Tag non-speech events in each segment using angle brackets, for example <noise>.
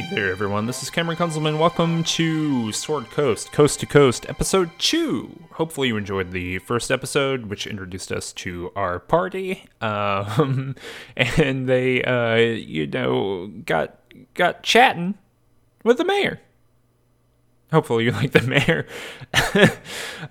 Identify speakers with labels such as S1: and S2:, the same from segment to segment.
S1: Hey there, everyone. This is Cameron Kunzelman. Welcome to Sword Coast, Coast to Coast, episode two. Hopefully, you enjoyed the first episode, which introduced us to our party, um, <laughs> and they, uh, you know, got got chatting with the mayor. Hopefully, you <laughs> like the mayor.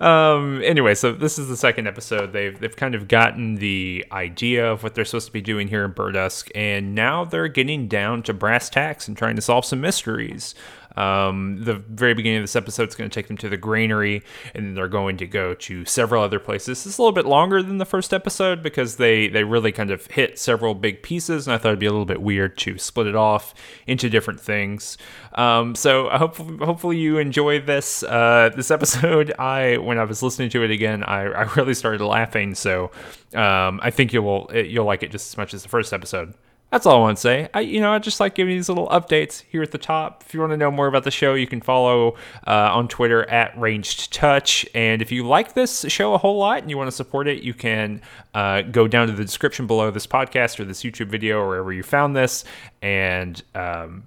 S1: <laughs> um, anyway, so this is the second episode. They've they've kind of gotten the idea of what they're supposed to be doing here in Burdusk, and now they're getting down to brass tacks and trying to solve some mysteries. Um, the very beginning of this episode is going to take them to the granary, and they're going to go to several other places. It's a little bit longer than the first episode because they they really kind of hit several big pieces, and I thought it'd be a little bit weird to split it off into different things. Um, so I hope hopefully you enjoy this uh, this episode. <laughs> I when I was listening to it again, I, I really started laughing. So um, I think you will you'll like it just as much as the first episode. That's all I want to say. I, you know, I just like giving these little updates here at the top. If you want to know more about the show, you can follow uh, on Twitter at Ranged Touch. And if you like this show a whole lot and you want to support it, you can uh, go down to the description below this podcast or this YouTube video or wherever you found this, and um,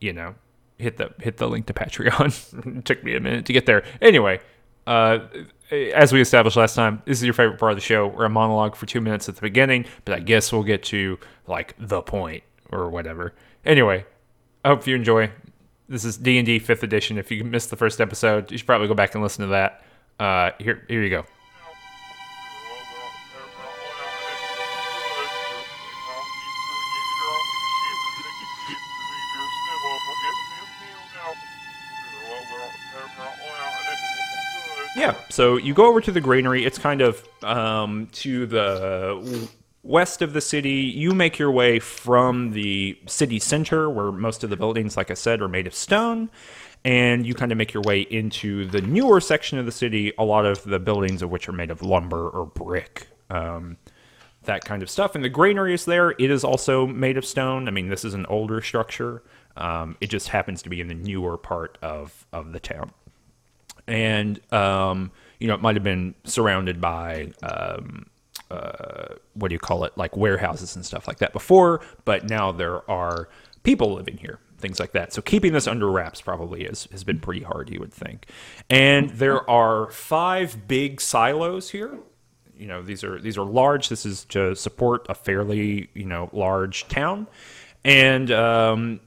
S1: you know, hit the hit the link to Patreon. it <laughs> took me a minute to get there. Anyway, uh, as we established last time, this is your favorite part of the show. We're a monologue for two minutes at the beginning, but I guess we'll get to like the point or whatever. Anyway, I hope you enjoy. This is D and D Fifth Edition. If you missed the first episode, you should probably go back and listen to that. Uh, here, here you go. Yeah, so you go over to the granary. It's kind of um, to the west of the city. You make your way from the city center, where most of the buildings, like I said, are made of stone, and you kind of make your way into the newer section of the city. A lot of the buildings of which are made of lumber or brick. Um, that kind of stuff. And the granary is there. It is also made of stone. I mean, this is an older structure. Um, it just happens to be in the newer part of, of the town and um, you know it might have been surrounded by um, uh, what do you call it, like warehouses and stuff like that before, but now there are people living here, things like that. So keeping this under wraps probably is, has been pretty hard, you would think. And there are five big silos here. You know, these are these are large. This is to support a fairly you know large town, and um,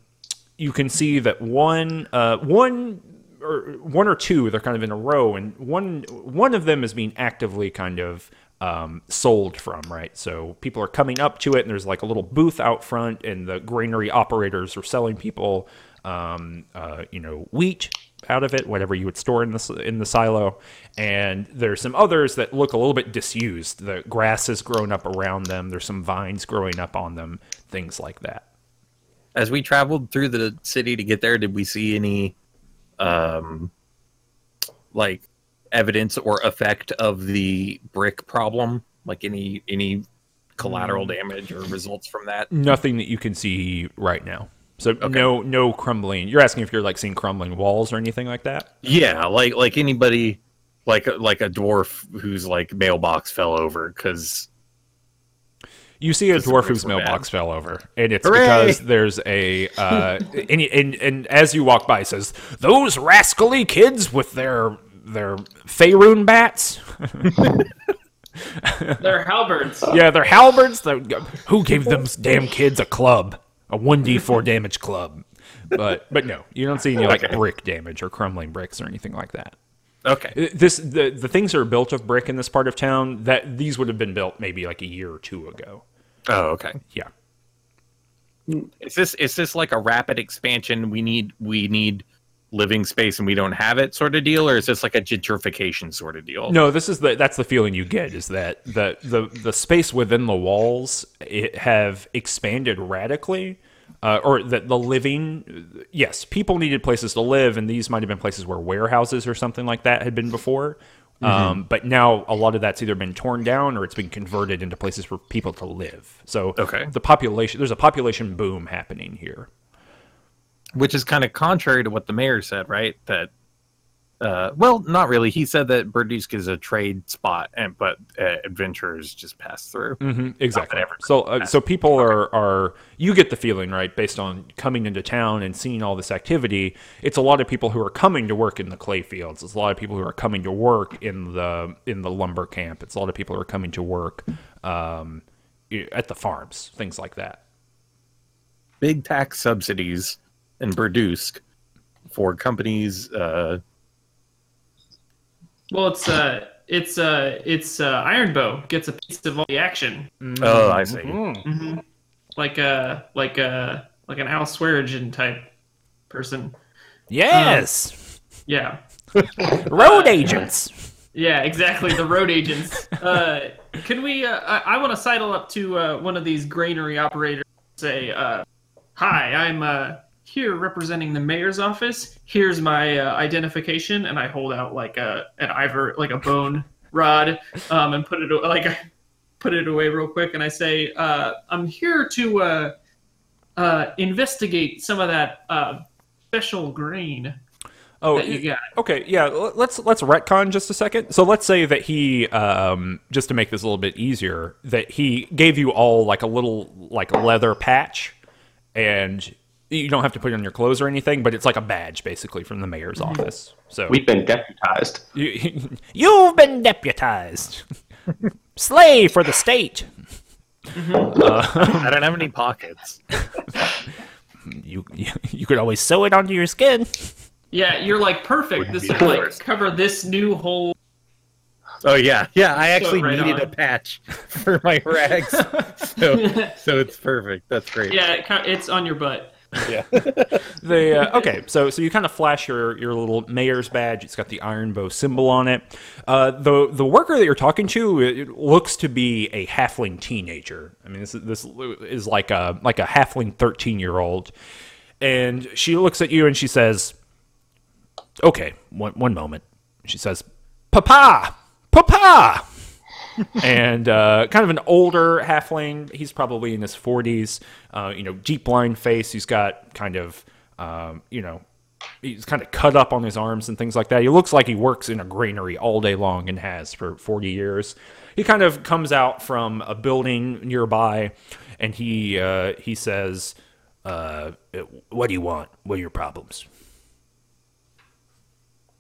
S1: you can see that one uh, one or one or two they're kind of in a row and one one of them is being actively kind of um, sold from right? So people are coming up to it and there's like a little booth out front and the granary operators are selling people um, uh, you know wheat out of it whatever you would store in the in the silo. And there's some others that look a little bit disused. The grass has grown up around them. There's some vines growing up on them things like that.
S2: As we traveled through the city to get there did we see any um, like evidence or effect of the brick problem? Like any any collateral mm. damage or results from that?
S1: Nothing that you can see right now. So okay. no no crumbling. You're asking if you're like seeing crumbling walls or anything like that?
S2: Yeah, like like anybody like like a dwarf whose like mailbox fell over because
S1: you see a dwarf whose mailbox bad. fell over, and it's Hooray! because there's a uh, <laughs> and, and and as you walk by, it says those rascally kids with their their Faerun bats. <laughs>
S3: they're halberds.
S1: Yeah, they're halberds. They're, who gave them damn kids a club, a one d four damage club? But but no, you don't see any like okay. brick damage or crumbling bricks or anything like that.
S2: Okay.
S1: Uh, this the the things that are built of brick in this part of town that these would have been built maybe like a year or two ago.
S2: Oh, okay.
S1: Yeah.
S2: Is this is this like a rapid expansion? We need we need living space and we don't have it sort of deal, or is this like a gentrification sort of deal?
S1: No, this is the that's the feeling you get is that the the the space within the walls it have expanded radically. Uh, or that the living, yes, people needed places to live, and these might have been places where warehouses or something like that had been before. Mm-hmm. Um, but now a lot of that's either been torn down or it's been converted into places for people to live. So
S2: okay.
S1: the population there's a population boom happening here,
S2: which is kind of contrary to what the mayor said, right? That uh, well, not really. He said that Burdusk is a trade spot, and but uh, adventurers just pass through.
S1: hmm exactly. So, uh, so people are are you get the feeling right based on coming into town and seeing all this activity. It's a lot of people who are coming to work in the clay fields. It's a lot of people who are coming to work in the in the lumber camp. It's a lot of people who are coming to work um, at the farms, things like that.
S2: Big tax subsidies in Burdusk for companies. Uh,
S3: Well, it's uh, it's uh, it's uh, Iron Bow gets a piece of all the action,
S2: Oh, I see.
S3: hmm like a like a like an Al Swearingen type person.
S1: Yes,
S3: Yeah, <laughs>
S1: road agents.
S3: yeah, exactly. The road agents. <laughs> Uh, can we? Uh, I, I want to sidle up to uh, one of these granary operators. and Say, uh, hi, I'm uh, here representing the mayor's office. Here's my uh, identification, and I hold out like a an ivor, like a bone rod, um, and put it like I put it away real quick, and I say, uh, I'm here to uh, uh, investigate some of that uh, special grain
S1: Oh,
S3: that you got.
S1: Okay, yeah. Let's let's retcon just a second. So let's say that he, um, just to make this a little bit easier, that he gave you all like a little like leather patch, and you don't have to put it on your clothes or anything, but it's like a badge basically from the mayor's mm-hmm. office. So
S4: We've been deputized.
S1: you, <laughs> you've been deputized, <laughs> slave for the state. Mm-hmm.
S2: Uh, <laughs> I don't have any pockets.
S1: You, you you could always sew it onto your skin.
S3: Yeah, you're like perfect. This would like cover this new hole.
S2: Oh yeah, yeah. I actually
S3: right
S2: needed
S3: on.
S2: a patch for my rags, so so it's perfect. That's great.
S3: Yeah, it, it's on your butt.
S2: Yeah. <laughs>
S1: The uh, okay, so so you kind of flash your your little mayor's badge. It's got the iron bow symbol on it. Uh, the the worker that you're talking to it looks to be a halfling teenager. I mean, this is, this is like a like a halfling thirteen year old, and she looks at you and she says, "Okay, one one moment." She says, "Papa, Papa." And uh, kind of an older halfling. He's probably in his 40s. Uh, you know, deep line face. He's got kind of, um, you know, he's kind of cut up on his arms and things like that. He looks like he works in a granary all day long and has for 40 years. He kind of comes out from a building nearby, and he uh, he says, uh, "What do you want? What are your problems?"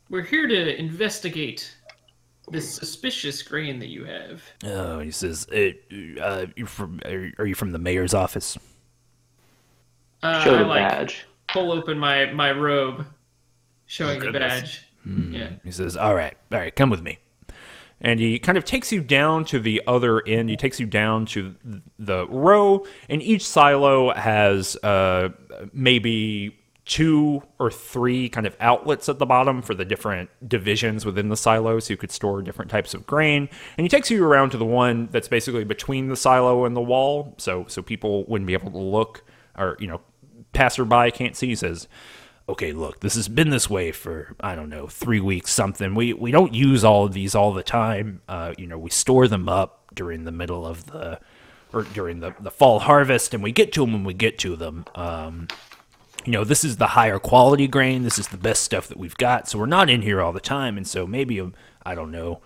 S3: We're here to investigate this suspicious grain that you have.
S1: Oh, he says, uh, uh, you from, are, are you from the mayor's office?
S3: Uh,
S4: Show
S3: I
S4: the
S3: like
S4: badge.
S3: pull open my my robe, showing the
S2: goodness.
S3: badge. Yeah.
S1: He says, "All right, all right, come with me." And he kind of takes you down to the other end. He takes you down to the row, and each silo has uh, maybe two or three kind of outlets at the bottom for the different divisions within the silos. You could store different types of grain. And he takes you around to the one that's basically between the silo and the wall, so so people wouldn't be able to look, or you know, passerby can't see. He says, okay, look, this has been this way for I don't know three weeks something. We we don't use all of these all the time. Uh, you know, we store them up during the middle of the or during the the fall harvest, and we get to them when we get to them. Um, you know, this is the higher quality grain. This is the best stuff that we've got. So we're not in here all the time, and so maybe um, I don't know,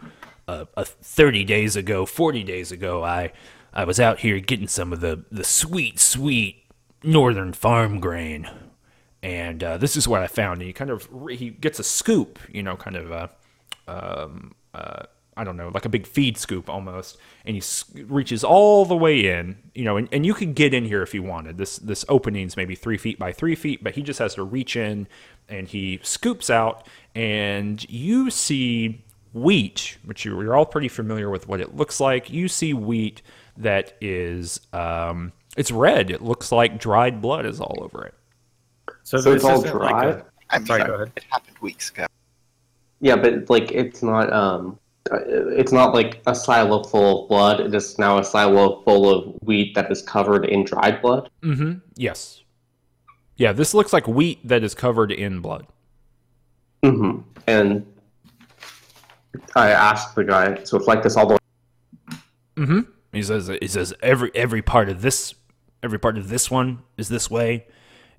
S1: uh, a 30 days ago, 40 days ago, I I was out here getting some of the the sweet, sweet northern farm grain and uh, this is what I found. And he kind of he gets a scoop, you know, kind of a, um, uh, I don't know, like a big feed scoop almost, and he s- reaches all the way in, you know, and, and you could get in here if you wanted. This this opening's maybe three feet by three feet, but he just has to reach in, and he scoops out, and you see wheat, which you- you're all pretty familiar with what it looks like. You see wheat that is, um, it's red. It looks like dried blood is all over it.
S2: So,
S4: So it's all
S2: isn't like
S4: dry.
S2: a-
S5: I mean,
S2: Sorry, go ahead.
S5: it happened weeks ago.
S4: Yeah, but like it's not um, it's not like a silo full of blood. It is now a silo full of wheat that is covered in dried blood.
S1: Mm-hmm. Yes. Yeah, this looks like wheat that is covered in blood.
S4: Mm-hmm. And I asked the guy, so it's like this all the way.
S1: Mm-hmm. He says he says every every part of this every part of this one is this way,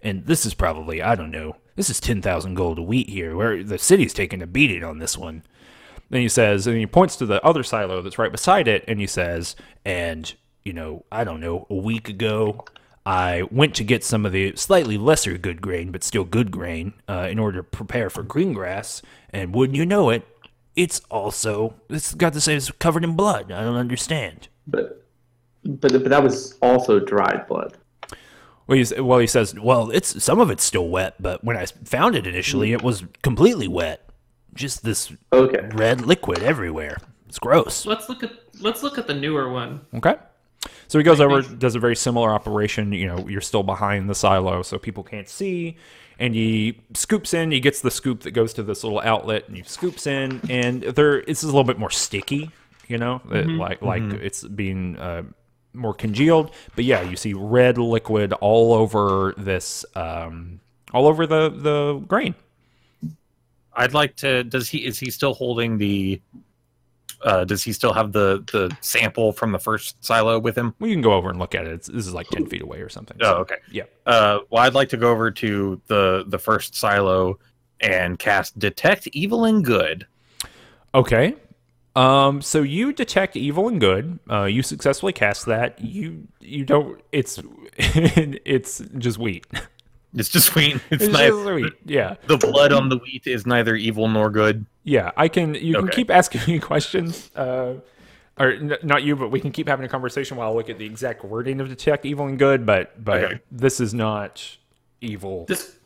S1: and this is probably I don't know this is 10,000 gold a wheat here, where the city's taking a beating on this one. Then he says, and he points to the other silo that's right beside it, and he says, and, you know, I don't know, a week ago, I went to get some of the slightly lesser good grain, but still good grain, uh, in order to prepare for green grass, and wouldn't you know it, it's also, it's got the same, it's covered in blood. I don't understand.
S4: But, but but that was also dried blood.
S1: Well, he, well, he says, well, it's some of it's still wet, but when I found it initially, it was completely wet. Just this
S4: Okay.
S1: red liquid everywhere. It's gross.
S3: Let's look at let's look at the newer one.
S1: Okay. So he goes over, does a very similar operation. You know, you're still behind the silo, so people can't see. And he scoops in. He gets the scoop that goes to this little outlet, and he scoops in. And there, it's a little bit more sticky. You know, that like like it's being uh, more congealed. But yeah, you see red liquid all over this, um, all over the the grain.
S2: I'd like to. Does he? Is he still holding the? Uh, does he still have the the sample from the first silo with him?
S1: Well, you can go over and look at it. It's, this is like ten feet away or something.
S2: Oh, okay.
S1: Yeah.
S2: Uh, well, I'd like to go over to the the first silo and cast detect evil and good.
S1: Okay. Um, so you detect evil and good. Uh, you successfully cast that. You you don't. It's <laughs> it's just wheat.
S2: It's just <laughs> wheat. It's,
S1: It's
S2: neither,
S1: wheat. Yeah,
S2: the blood on the wheat is neither evil nor good.
S1: yeah. I can. You can keep asking me <laughs> questions. Uh, or n- not you, but we can keep having a conversation while I look at the exact wording of detect evil and good. But but
S2: Okay.
S1: this is not evil
S3: This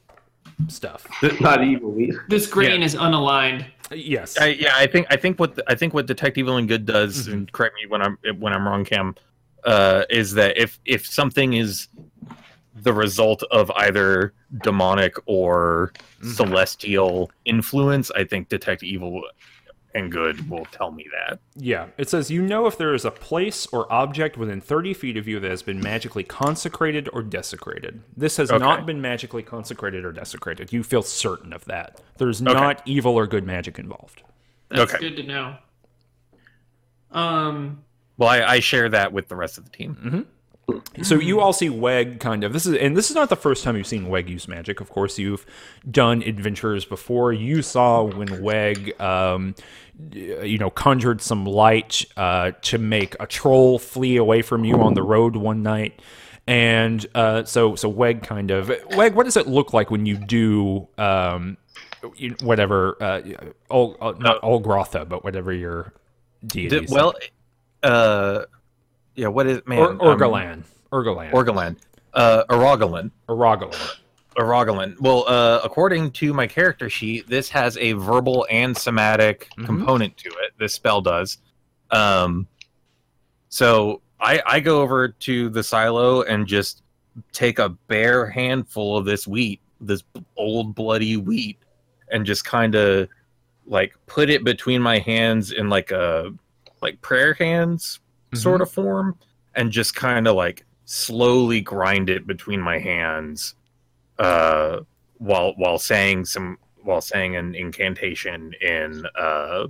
S1: stuff.
S4: Not evil wheat.
S3: this grain is unaligned.
S1: Yes.
S2: I, yeah, I think I think what I think what detect evil and good does,
S1: Mm-hmm.
S2: and correct me when I'm when I'm wrong, Cam, uh, is that if if something is the result of either demonic or
S1: Mm-hmm.
S2: celestial influence, I think detect evil and good will tell me that.
S1: Yeah, it says you know if there is a place or object within 30 feet of you that has been magically consecrated or desecrated. This has
S2: Okay.
S1: not been magically consecrated or desecrated. You feel certain of that. There's not evil or good magic involved.
S3: That's
S2: Okay.
S3: good to know. Um,
S2: Well, I, I share that with the rest of the team.
S1: So you all see Weg kind of this is and this is not the first time you've seen Weg use magic. Of course, you've done adventures before. You saw when Weg um you know conjured some light uh to make a troll flee away from you on the road one night. And uh so so Weg kind of Weg what does it look like when you do um whatever uh Ol, uh, not Olgrotha but whatever your deity is.
S2: well, uh, yeah, what is man?
S1: or
S2: um,
S1: Orgalan. Orgalan.
S2: Orgalan. Uh. Well, uh, according to my character sheet, this has a verbal and somatic
S1: Mhm.
S2: component to it. This spell does. Um, so I, I go over to the silo and just take a bare handful of this wheat, this old bloody wheat, and just kind of like put it between my hands in like a like prayer hands sort of form, and just kind of like slowly grind it between my hands uh while while saying some while saying an incantation in uh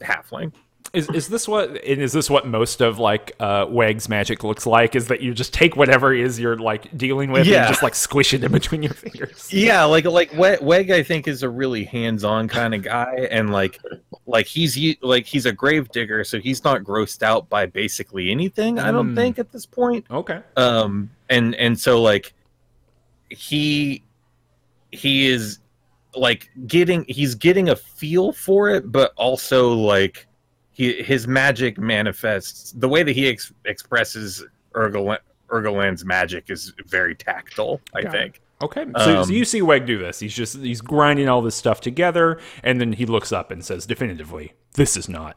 S2: halfling
S1: Is is this what and is this what most of like uh Weg's magic looks like? Is that you just take whatever is you're like dealing with
S2: Yeah.
S1: and just like squish it in between your fingers?
S2: yeah like like weg, i think is a really hands-on kind of guy and like like he's u- like he's a grave digger so he's not grossed out by basically anything i don't
S1: Mm.
S2: think at this point
S1: Okay.
S2: um and and so like he he is like getting he's getting a feel for it but also like he his magic manifests the way that he ex- expresses Urgolan, Urgolan's magic is very tactile i
S1: Got it.
S2: think
S1: Okay. So,
S2: Um,
S1: so you see Weg do this. He's just he's grinding all this stuff together and then he looks up and says definitively, this is not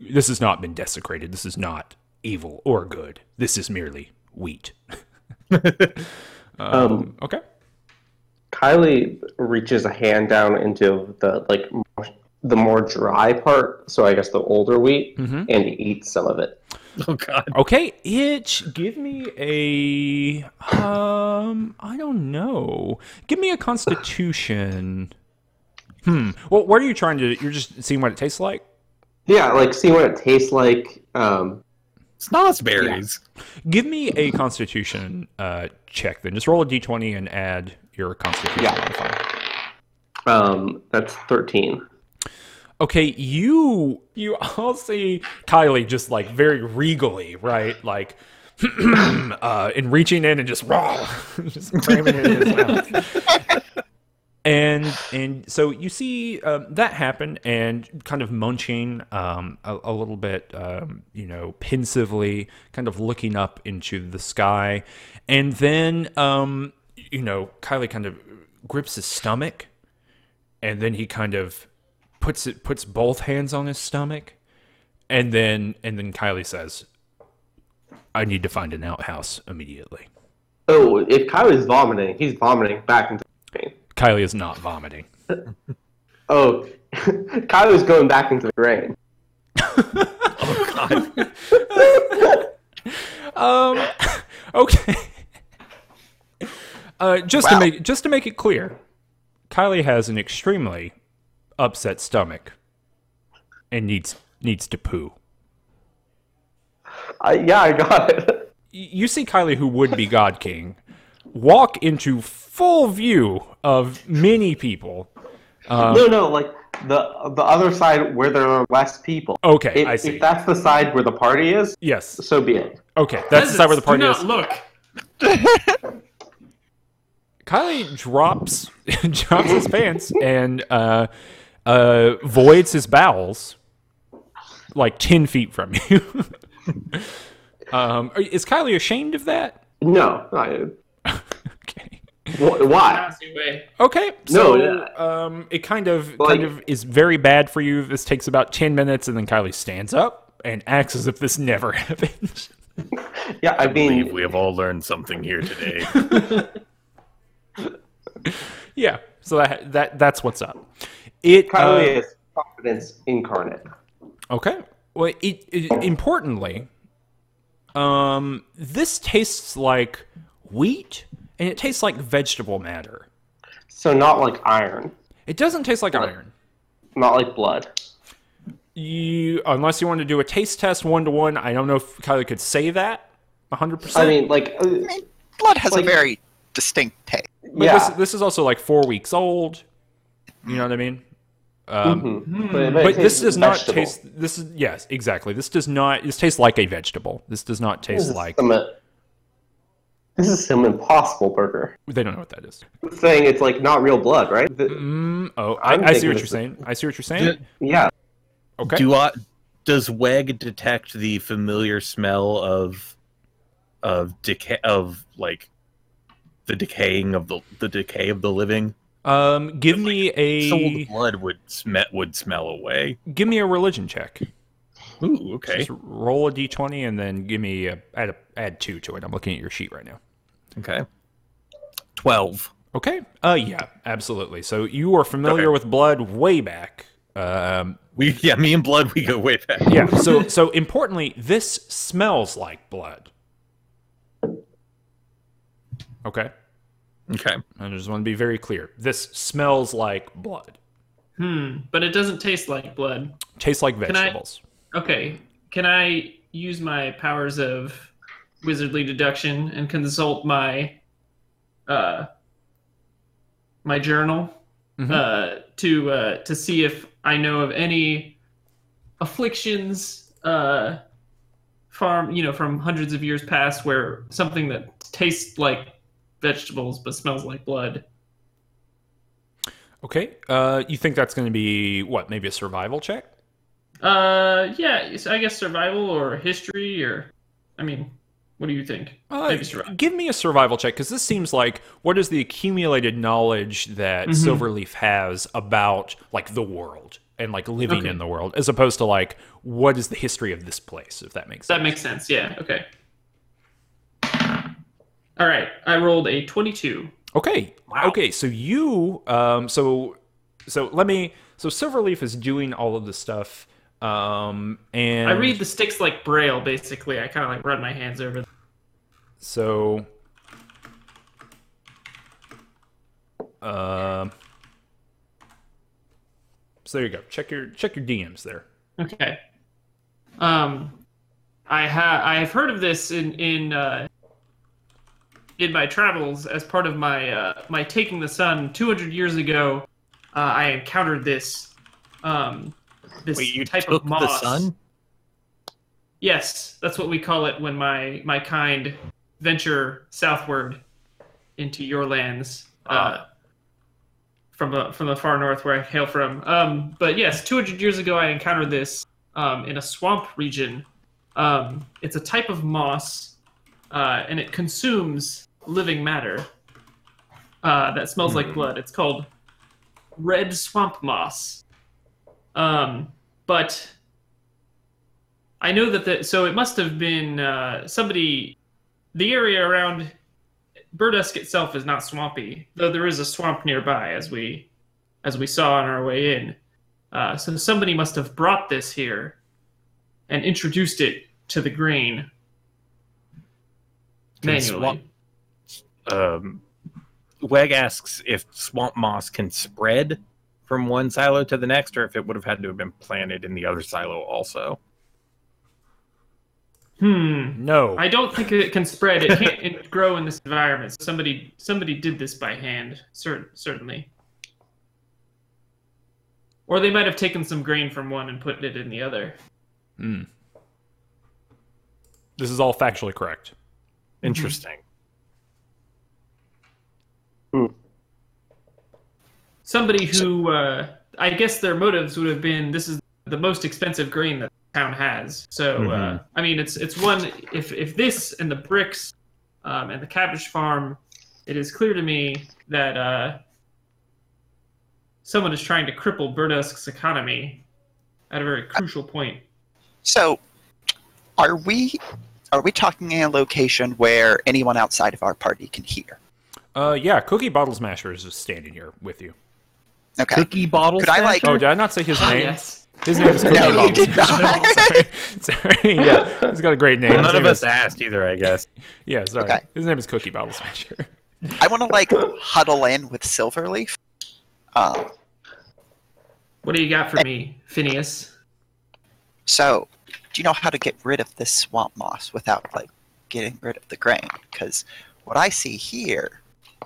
S1: this has not been desecrated. This is not evil or good. This is merely wheat. <laughs>
S4: Um,
S1: Okay.
S4: Kylie reaches a hand down into the like more, the more dry part, so I guess the older wheat,
S1: Mhm.
S4: and eat some of it.
S2: oh god
S1: Okay, itch. Give me a um. I don't know. Give me a Constitution. Hmm. Well, what are you trying to? You're just seeing what it tastes like.
S4: Yeah, like see what it tastes like. Um,
S2: snozzberries
S1: Give me a Constitution uh, check. Then just roll a d20 and add your Constitution
S4: Yeah.
S1: modifier.
S4: Um, that's thirteen.
S1: Okay, you you all see Kylie just like very regally, right? Like <clears throat> uh and reaching in and just raw <laughs> just cramming it in his mouth. And and so you see um, that happen and kind of munching um, a, a little bit, um, you know, pensively, kind of looking up into the sky, and then um, you know, Kylie kind of grips his stomach, and then he kind of puts it puts both hands on his stomach and then and then Kylie says I need to find an outhouse immediately.
S4: Oh, if Kylie's vomiting, he's vomiting back into the rain.
S1: Kylie is not vomiting. <laughs>
S4: Oh, <laughs> Kylie's going back into the grain. <laughs>
S1: Um okay. Uh just to make just to make it clear. Kylie has an extremely upset stomach and needs needs to poo.
S4: I, yeah, I got it. <laughs>
S1: You see Kylie who would be God King walk into full view of many people
S4: no, no, like the the other side where there are less people.
S1: Okay,
S4: If,
S1: I see.
S4: if that's the side where the party is,
S1: Yes.
S4: so be it.
S1: Okay, that's the side where the party
S3: do
S1: is.
S3: look.
S1: Kylie drops <laughs> drops his pants and uh, uh, voids his bowels like ten feet from you. <laughs> um, are- is Kylie ashamed of that?
S4: No, I, <laughs>
S1: Okay.
S4: wh- why?
S1: Okay. So
S4: No,
S1: um, it kind of
S4: Like-
S1: kind of is very bad for you. This takes about ten minutes, and then Kylie stands up and acts as if this never <laughs> happened.
S4: Yeah, I
S2: believe
S4: mean,
S2: we have all learned something here today.
S1: yeah. So that that that's what's up. It uh,
S4: Kylie is confidence incarnate.
S1: Okay. Well, it, it, importantly, um, this tastes like wheat, and it tastes like vegetable matter.
S4: So not like iron,
S1: It doesn't taste like iron.
S4: not like blood.
S1: You, unless you want to do a taste test one to one, I don't know if Kylie could say that
S4: 100.
S1: percent I
S4: mean, like, uh,
S5: Blood has
S4: Like-
S5: a very distinct taste.
S1: But
S4: yeah.
S1: this, this is also like four weeks old. You know what I mean? Um,
S4: Mhm. But,
S1: But
S4: it
S1: this does not
S4: vegetable.
S1: taste. This is yes, exactly. This does not. This tastes like a vegetable. This does not taste
S4: is
S1: like.
S4: some, uh, this is some impossible burger.
S1: They don't know what that is.
S4: Saying it's like not real blood, right? The-
S1: Mm, oh, I,
S4: I'm
S1: see what you're
S4: is-
S1: saying. I see what you're saying.
S4: yeah,
S1: Okay.
S2: Do I, does Weg detect the familiar smell of of decay of like the decaying of the the decay of the living?
S1: Um, give me
S2: a
S1: a
S2: blood would smell would smell away.
S1: give me a religion check.
S2: Ooh, okay,
S1: Just roll a d20 and then give me a add a, add two to it. I'm looking at your sheet right now.
S2: okay. Twelve.
S1: Okay. Uh, yeah, absolutely. So you are familiar
S2: Okay.
S1: with blood way back. Um,
S2: We yeah, me and blood we go way back.
S1: yeah. So so importantly, this smells like blood. Okay.
S2: Okay.
S1: I just want to be very clear. This smells like blood.
S3: Hmm. But it doesn't taste like blood.
S1: Tastes like
S3: I-
S1: vegetables.
S3: Okay. Can I use my powers of wizardly deduction and consult my uh my journal
S1: Mhm.
S3: uh to uh to see if I know of any afflictions uh farm you know from hundreds of years past where something that tastes like vegetables but smells like blood.
S1: Okay. Uh, you think that's going to be what? Maybe a survival check?
S3: Uh yeah, I guess survival or history or I mean, what do you think?
S1: Uh,
S3: Maybe survival.
S1: give me a survival check because this seems like what is the accumulated knowledge that
S3: Mhm.
S1: Silverleaf has about like the world and like living
S3: Okay.
S1: in the world, as opposed to like what is the history of this place, if that makes sense.
S3: That makes sense. Yeah. Okay. All right. I rolled a 22.
S1: Okay. Okay. So you, um, so, so let me. So Silverleaf is doing all of this stuff, um, and
S3: I read the sticks like braille. Basically, I kind of like run my hands over. them.
S1: So, um, so there you go. Check your check your DMs there.
S3: Okay. Um, I have I have heard of this in in uh, in my travels as part of my uh, my taking the sun 200 years ago. uh, I encountered this um, this
S2: Wait, you
S3: type
S2: took
S3: of
S2: the
S3: moss.
S2: sun?
S3: Yes, that's what we call it when my my kind venture southward into your lands. Uh, from the from the far north where I hail from. Um, but yes, 200 years ago, I encountered this um, in a swamp region. Um, it's a type of moss, uh, and it consumes living matter uh, that smells like blood. It's called red swamp moss. Um, but I know that the so it must have been uh, somebody. The area around Burdusk itself is not swampy, though there is a swamp nearby, as we as we saw on our way in. Uh, so somebody must have brought this here and introduced it to the grain
S2: Can
S3: manually.
S2: swamp- Um, Weg asks if swamp moss can spread from one silo to the next, or if it would have had to have been planted in the other silo also.
S3: Hmm.
S1: No.
S3: I don't think it can spread. It can't it <laughs> grow in this environment. Somebody somebody did this by hand, cer- certainly. Or they might have taken some grain from one and put it in the other.
S1: Hmm. This is all factually correct.
S2: Interesting.
S3: Somebody who, uh, I guess their motives would have been this is the most expensive grain that the town has. So, uh,
S2: Mhm.
S3: I mean, it's it's one. If if this and the bricks um, and the cabbage farm, it is clear to me that uh, someone is trying to cripple Burdusk's economy at a very crucial point.
S5: So, are we are we talking in a location where anyone outside of our party can hear?
S1: Uh, yeah, Cookie Bottle Smasher is just standing here with you.
S5: Okay.
S2: Cookie bottle.
S5: Could I, like-
S1: Oh, did I not say his
S3: Ah,
S1: name?
S3: yes.
S1: His name is Cookie
S5: No, you
S1: Bottle
S5: did
S1: Smasher.
S5: not. <laughs>
S1: sorry. sorry. Yeah, he's got a great name. His
S2: None of us
S1: is-
S2: asked either, I guess. <laughs>
S1: Yeah, sorry.
S5: Okay.
S1: His name is Cookie Bottle Smasher.
S5: I want to like huddle in with Silverleaf. Um,
S3: What do you got for me, Phineas?
S5: so, do you know how to get rid of this swamp moss without like getting rid of the grain? Because what I see here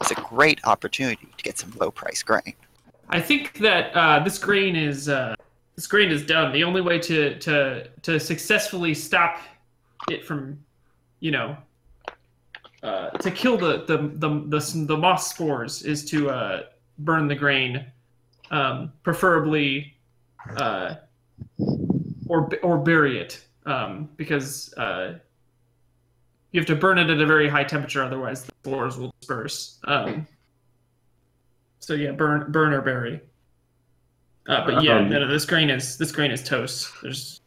S5: is a great opportunity to get some low price grain.
S3: I think that uh, this grain is uh, this grain is done. The only way to to to successfully stop it from, you know, uh, to kill the the, the the the moss spores is to uh, burn the grain, um, preferably, uh, or or bury it, um, because uh, you have to burn it at a very high temperature, otherwise the spores will disperse. Um, so yeah, burn, burn or bury. Uh, but yeah,
S4: Um,
S3: no, no, this grain is this grain is toast. There's,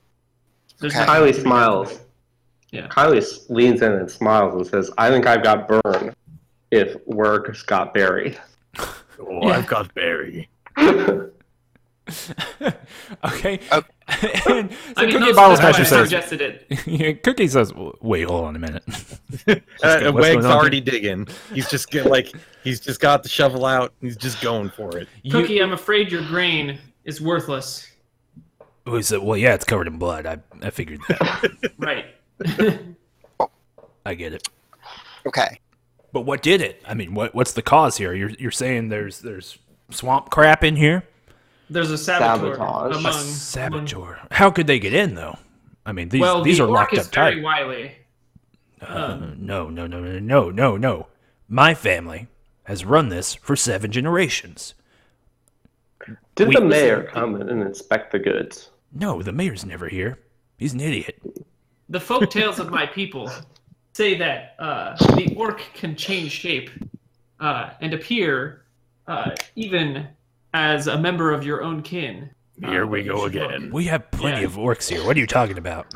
S3: there's
S5: Okay.
S4: Kylie
S3: to be done.
S4: smiles.
S3: Yeah.
S4: Kylie leans in and smiles and says, I think I've got burn if work's got bury. <laughs>
S2: Oh, I've got bury. <laughs> <laughs>
S1: okay. <laughs> And so
S3: I mean,
S1: Cookie
S3: those-
S1: Bottle
S3: that's
S1: Smasher says.
S3: suggested it. <laughs>
S1: Yeah, Cookie says, "Wait, hold on a minute."
S2: Uh,
S1: go- what's
S2: Weg's
S1: going on
S2: already digging. He's just get, like he's just got the shovel out. He's just going for it.
S1: You-
S3: Cookie, I'm afraid your grain is worthless.
S1: Oh, he said, well, yeah, it's covered in blood. I, I figured that.
S3: Right.
S1: I get it.
S5: Okay.
S1: But what did it? I mean, what what's the cause here? You're you're saying there's there's swamp crap in here?
S3: There's a saboteur
S4: Sabotage.
S3: among
S1: A saboteur. How could they get in though? I mean, these
S3: Well,
S1: these
S3: the
S1: are
S3: orc
S1: locked
S3: is
S1: up
S3: very
S1: tight.
S3: wily.
S1: Uh, no, no, no, no, no, no, no. My family has run this for seven generations.
S4: Did
S1: We-
S4: the mayor come in and inspect the goods?
S1: No, the mayor's never here. He's an idiot.
S3: The folk <laughs> tales of my people say that uh, the orc can change shape uh, and appear uh, even as a member of your own kin.
S2: Here
S3: Uh,
S2: we go again.
S3: look.
S1: We have plenty
S3: Yeah.
S1: of orcs here. What are you talking about?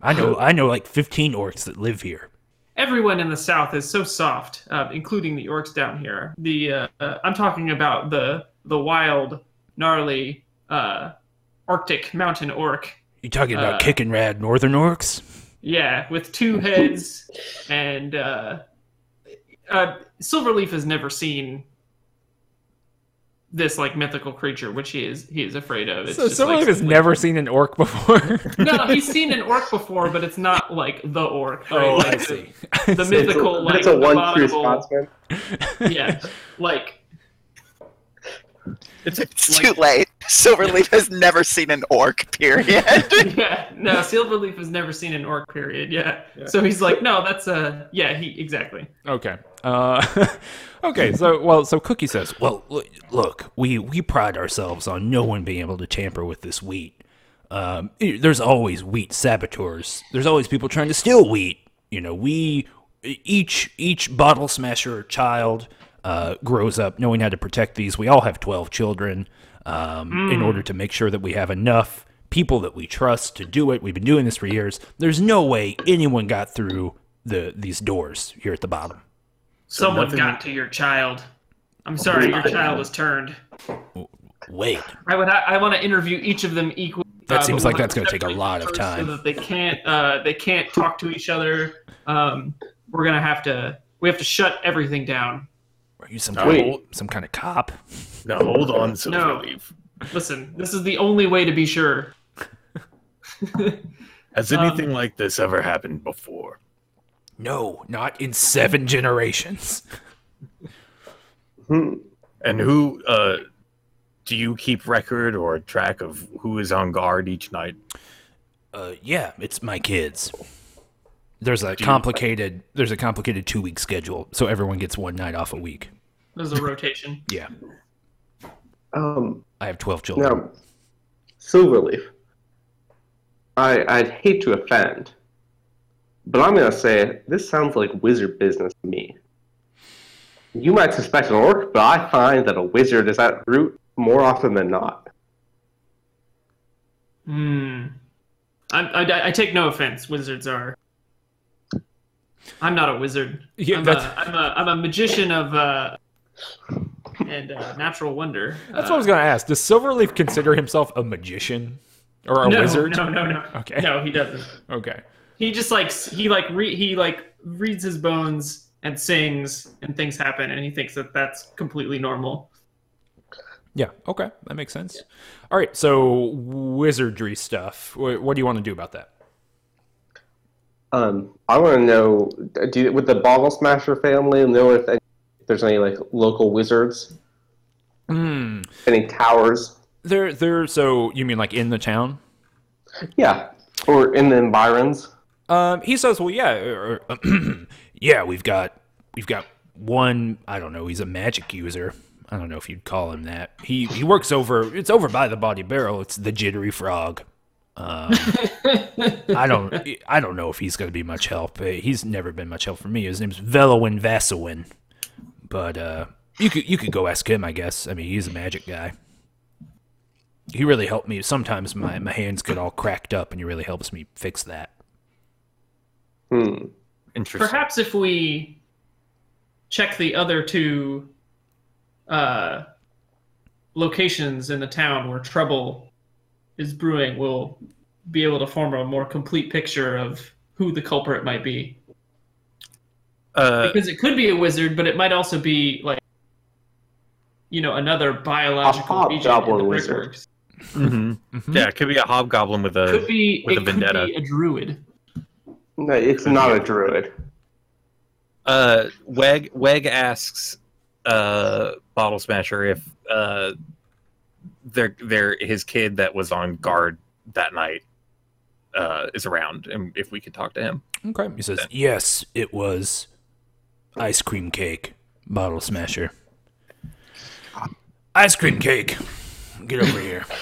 S1: I know, I know, like fifteen orcs that live here.
S3: Everyone in the south is so soft, uh, including the orcs down here. The uh, uh, I'm talking about the the wild, gnarly, uh, Arctic mountain orc.
S1: You talking about
S3: Uh,
S1: kicking rad northern orcs?
S3: Yeah, with two heads, and uh, uh, Silverleaf has never seen this like mythical creature, which he is he is afraid of. It's
S1: So
S3: just,
S1: someone
S3: like,
S1: has never seen an orc before.
S3: No, he's <laughs> seen an orc before, but it's not like the orc. Right?
S1: oh,
S3: like
S1: I see.
S3: The <laughs> mythical, like
S4: That's a one true
S3: abominable-
S4: Scotsman.
S3: yeah, like
S2: It's,
S5: It's too late. Silverleaf <laughs> has never seen an orc. Period.
S3: yeah, no, Silverleaf has never seen an orc. Period. Yeah. So he's like, no, that's a yeah. He exactly.
S1: Okay. Uh, okay. So, well, so Cookie says, "Well, look, we we pride ourselves on no one being able to tamper with this wheat. Um, there's always wheat saboteurs. There's always people trying to steal wheat. You know, we each each bottle smasher child uh, grows up knowing how to protect these. We all have twelve children. Um, in order to make sure that we have enough people that we trust to do it. We've been doing this for years. There's no way anyone got through the these doors here at the bottom."
S3: Someone
S2: nothing-
S3: got to your child. I'm sorry, your child was turned.
S1: Wait.
S3: I would. I, want to interview each of them equally.
S1: That
S3: uh,
S1: seems like that's gonna take a lot of time.
S3: so that they can't. Uh, they can't talk to each other. Um, we're gonna have to. We have to shut everything down.
S1: Are you some
S2: No.
S1: kind of, some kind of cop?
S2: No, hold on, Silverleaf.
S3: Listen, this is the only way to be sure.
S2: Has <laughs>
S3: Um,
S2: anything like this ever happened before?
S1: No, not in seven generations.
S4: Hmm. <laughs>
S2: And who uh do you keep record or track of who is on guard each night?
S1: Uh, yeah, it's my kids. There's a
S2: you-
S1: complicated there's a complicated two week schedule, so everyone gets one night off a week.
S3: There's a rotation. <laughs>
S1: Yeah,
S4: Um,
S1: I have twelve children.
S4: now, Silverleaf. I I'd hate to offend, but I'm gonna say this sounds like wizard business to me. You might suspect an orc, but I find that a wizard is at root more often than not.
S3: Hmm. I, I, I take no offense. Wizards are. I'm not a wizard.
S1: Yeah,
S3: I'm,
S1: that's-
S3: a, I'm a I'm a magician of uh, and uh, natural wonder.
S1: That's what I was gonna ask. Does Silverleaf consider himself a magician or a
S3: no,
S1: wizard?
S3: No, no, no.
S1: Okay.
S3: No, he doesn't.
S1: Okay.
S3: He just like he like re- he like reads his bones and sings and things happen and he thinks that that's completely normal.
S1: Yeah. Okay, that makes sense. All right. So wizardry stuff. What, what do you want to do about that?
S4: Um, I want to know, do you, with the Bottle Smasher family, know if, any, if there's any like local wizards,
S1: Hmm.
S4: any towers?
S1: There, there. So you mean like in the town?
S4: Yeah, or in the environs.
S1: Um, he says, "Well, yeah, or, or, <clears throat> yeah, we've got we've got one. I don't know. He's a magic user. I don't know if you'd call him that. He he works over. It's over by the body barrel. It's the jittery frog. Um, <laughs> I don't I don't know if he's going to be much help. Uh, He's never been much help for me. His name's Velowin Vassowin. But uh, you could you could go ask him. I guess. I mean, he's a magic guy. He really helped me. Sometimes my, my hands get all cracked up, and he really helps me fix that.
S4: Hmm.
S2: Interesting.
S3: Perhaps if we check the other two uh, locations in the town where trouble is brewing, we'll be able to form a more complete picture of who the culprit might be.
S2: Uh,
S3: Because it could be a wizard, but it might also be like, you know, another biological agent in
S4: hobgoblin
S3: the
S4: wizard.
S3: brickworks.
S2: mhm.
S1: Mhm.
S2: Yeah, it could be a hobgoblin with a
S3: Could be
S2: with
S3: it
S2: a vendetta.
S3: could be a druid.
S4: No, it's not a druid.
S2: Uh, Weg Weg asks uh, Bottle Smasher if uh, their their his kid that was on guard that night uh, is around, and if we could talk to him.
S1: Okay. He says, Yes, it was ice cream cake, bottle smasher. Ice cream cake. Get over here. <laughs>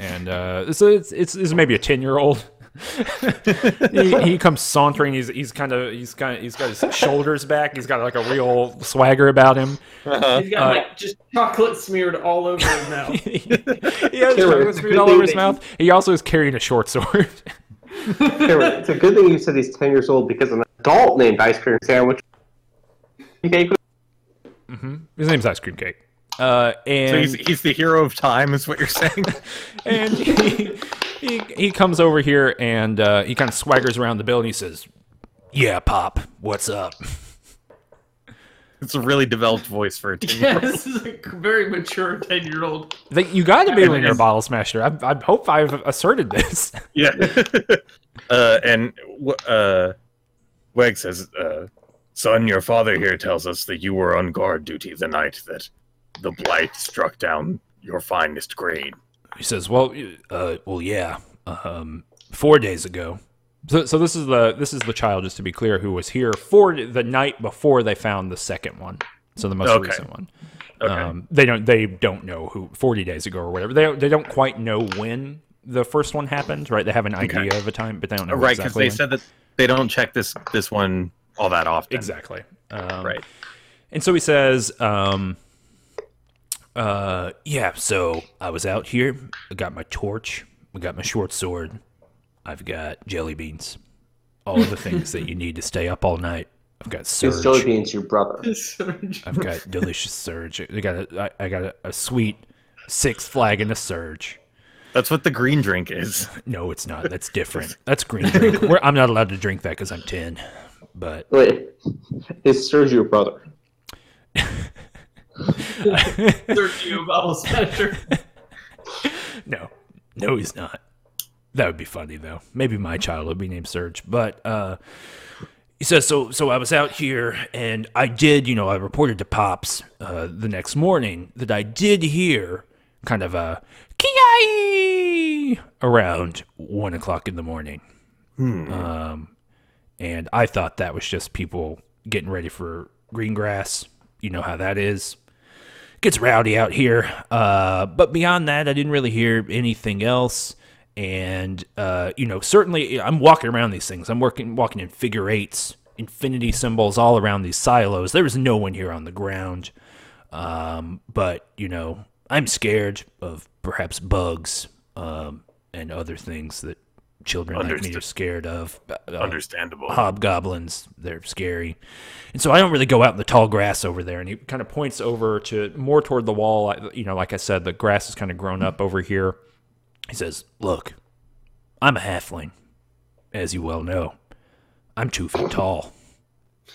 S1: And uh, so it's, it's, it's maybe a 10 year old. <laughs> he, he comes sauntering. He's he's kind of he's kind of he's got his shoulders back. He's got like a real swagger about him.
S3: He's got
S1: Uh,
S3: like just chocolate smeared all over his <laughs> mouth.
S1: he has
S4: Killer,
S1: chocolate smeared all over his mouth. He also is carrying a short sword. <laughs>
S4: Cameron, it's a good thing you said he's 10 years old because an adult named Ice Cream Sandwich. Cake
S1: hmm His name's Ice Cream Cake. Uh, and
S2: So he's, he's the hero of time, is what you're saying?
S1: and he, he, he comes over here and uh, he kind of swaggers around the building. He says, "Yeah, Pop, what's up?"
S2: it's a really developed voice for a <laughs> teen.
S3: yeah, this is a very mature ten-year-old.
S1: You got to be when you're a
S2: Yes.
S1: bottle smasher. I, I hope I've asserted this. <laughs>
S2: Yeah. <laughs> uh, and w- uh, Weg says, uh, "Son, your father here tells us that you were on guard duty the night that the blight struck down your finest grain.
S1: He says, "Well, uh, well, yeah. Um, four days ago. So, so this is the this is the child, just to be clear, who was here for the night before they found the second one. So the most
S2: Okay.
S1: recent one.
S2: Okay.
S1: Um, they don't they don't know who forty days ago or whatever. They don't, they don't quite know when the first one happened, right? They have an idea
S2: Okay.
S1: of a time, but they don't know exactly.
S2: right, because
S1: exactly
S2: they
S1: when.
S2: said that they don't check this this one all that often.
S1: exactly. Um,
S2: Right.
S1: And so he says, um, uh, yeah, so I was out here. I got my torch. I got my short sword. I've got jelly beans. All of the things that you need to stay up all night. I've got
S4: Is Jelly
S1: surge.
S4: Beans your brother? <laughs>
S1: I've got delicious surge. I got a, I, I got a, a sweet six flag and a surge.
S2: That's what the green drink is.
S1: No, it's not. That's <laughs> different. That's green drink. <laughs> We're, I'm not allowed to drink that because I'm 10. But
S4: Wait, is Serge your brother? <laughs>
S3: Sergio bottle smasher. <laughs>
S1: No, no, he's not. That would be funny though. Maybe my child would be named Serge. But uh, he says so. So I was out here, and I did. You know, I reported to Pops uh, the next morning that I did hear kind of a ki around one o'clock in the morning. Um, and I thought that was just people getting ready for Greengrass. You know how that is gets rowdy out here. Uh, but beyond that, I didn't really hear anything else. And uh, you know, certainly, I'm walking around these things. I'm working, walking in figure eights, infinity symbols all around these silos. There was no one here on the ground. Um, but you know, I'm scared of perhaps bugs um, and other things that children like me are scared of. Uh,
S2: Understandable.
S1: hobgoblins. They're scary. And so I don't really go out in the tall grass over there. And he kind of points over to more toward the wall. You know, like I said, the grass has kind of grown up over here. He says, Look, I'm a halfling, as you well know. I'm two feet tall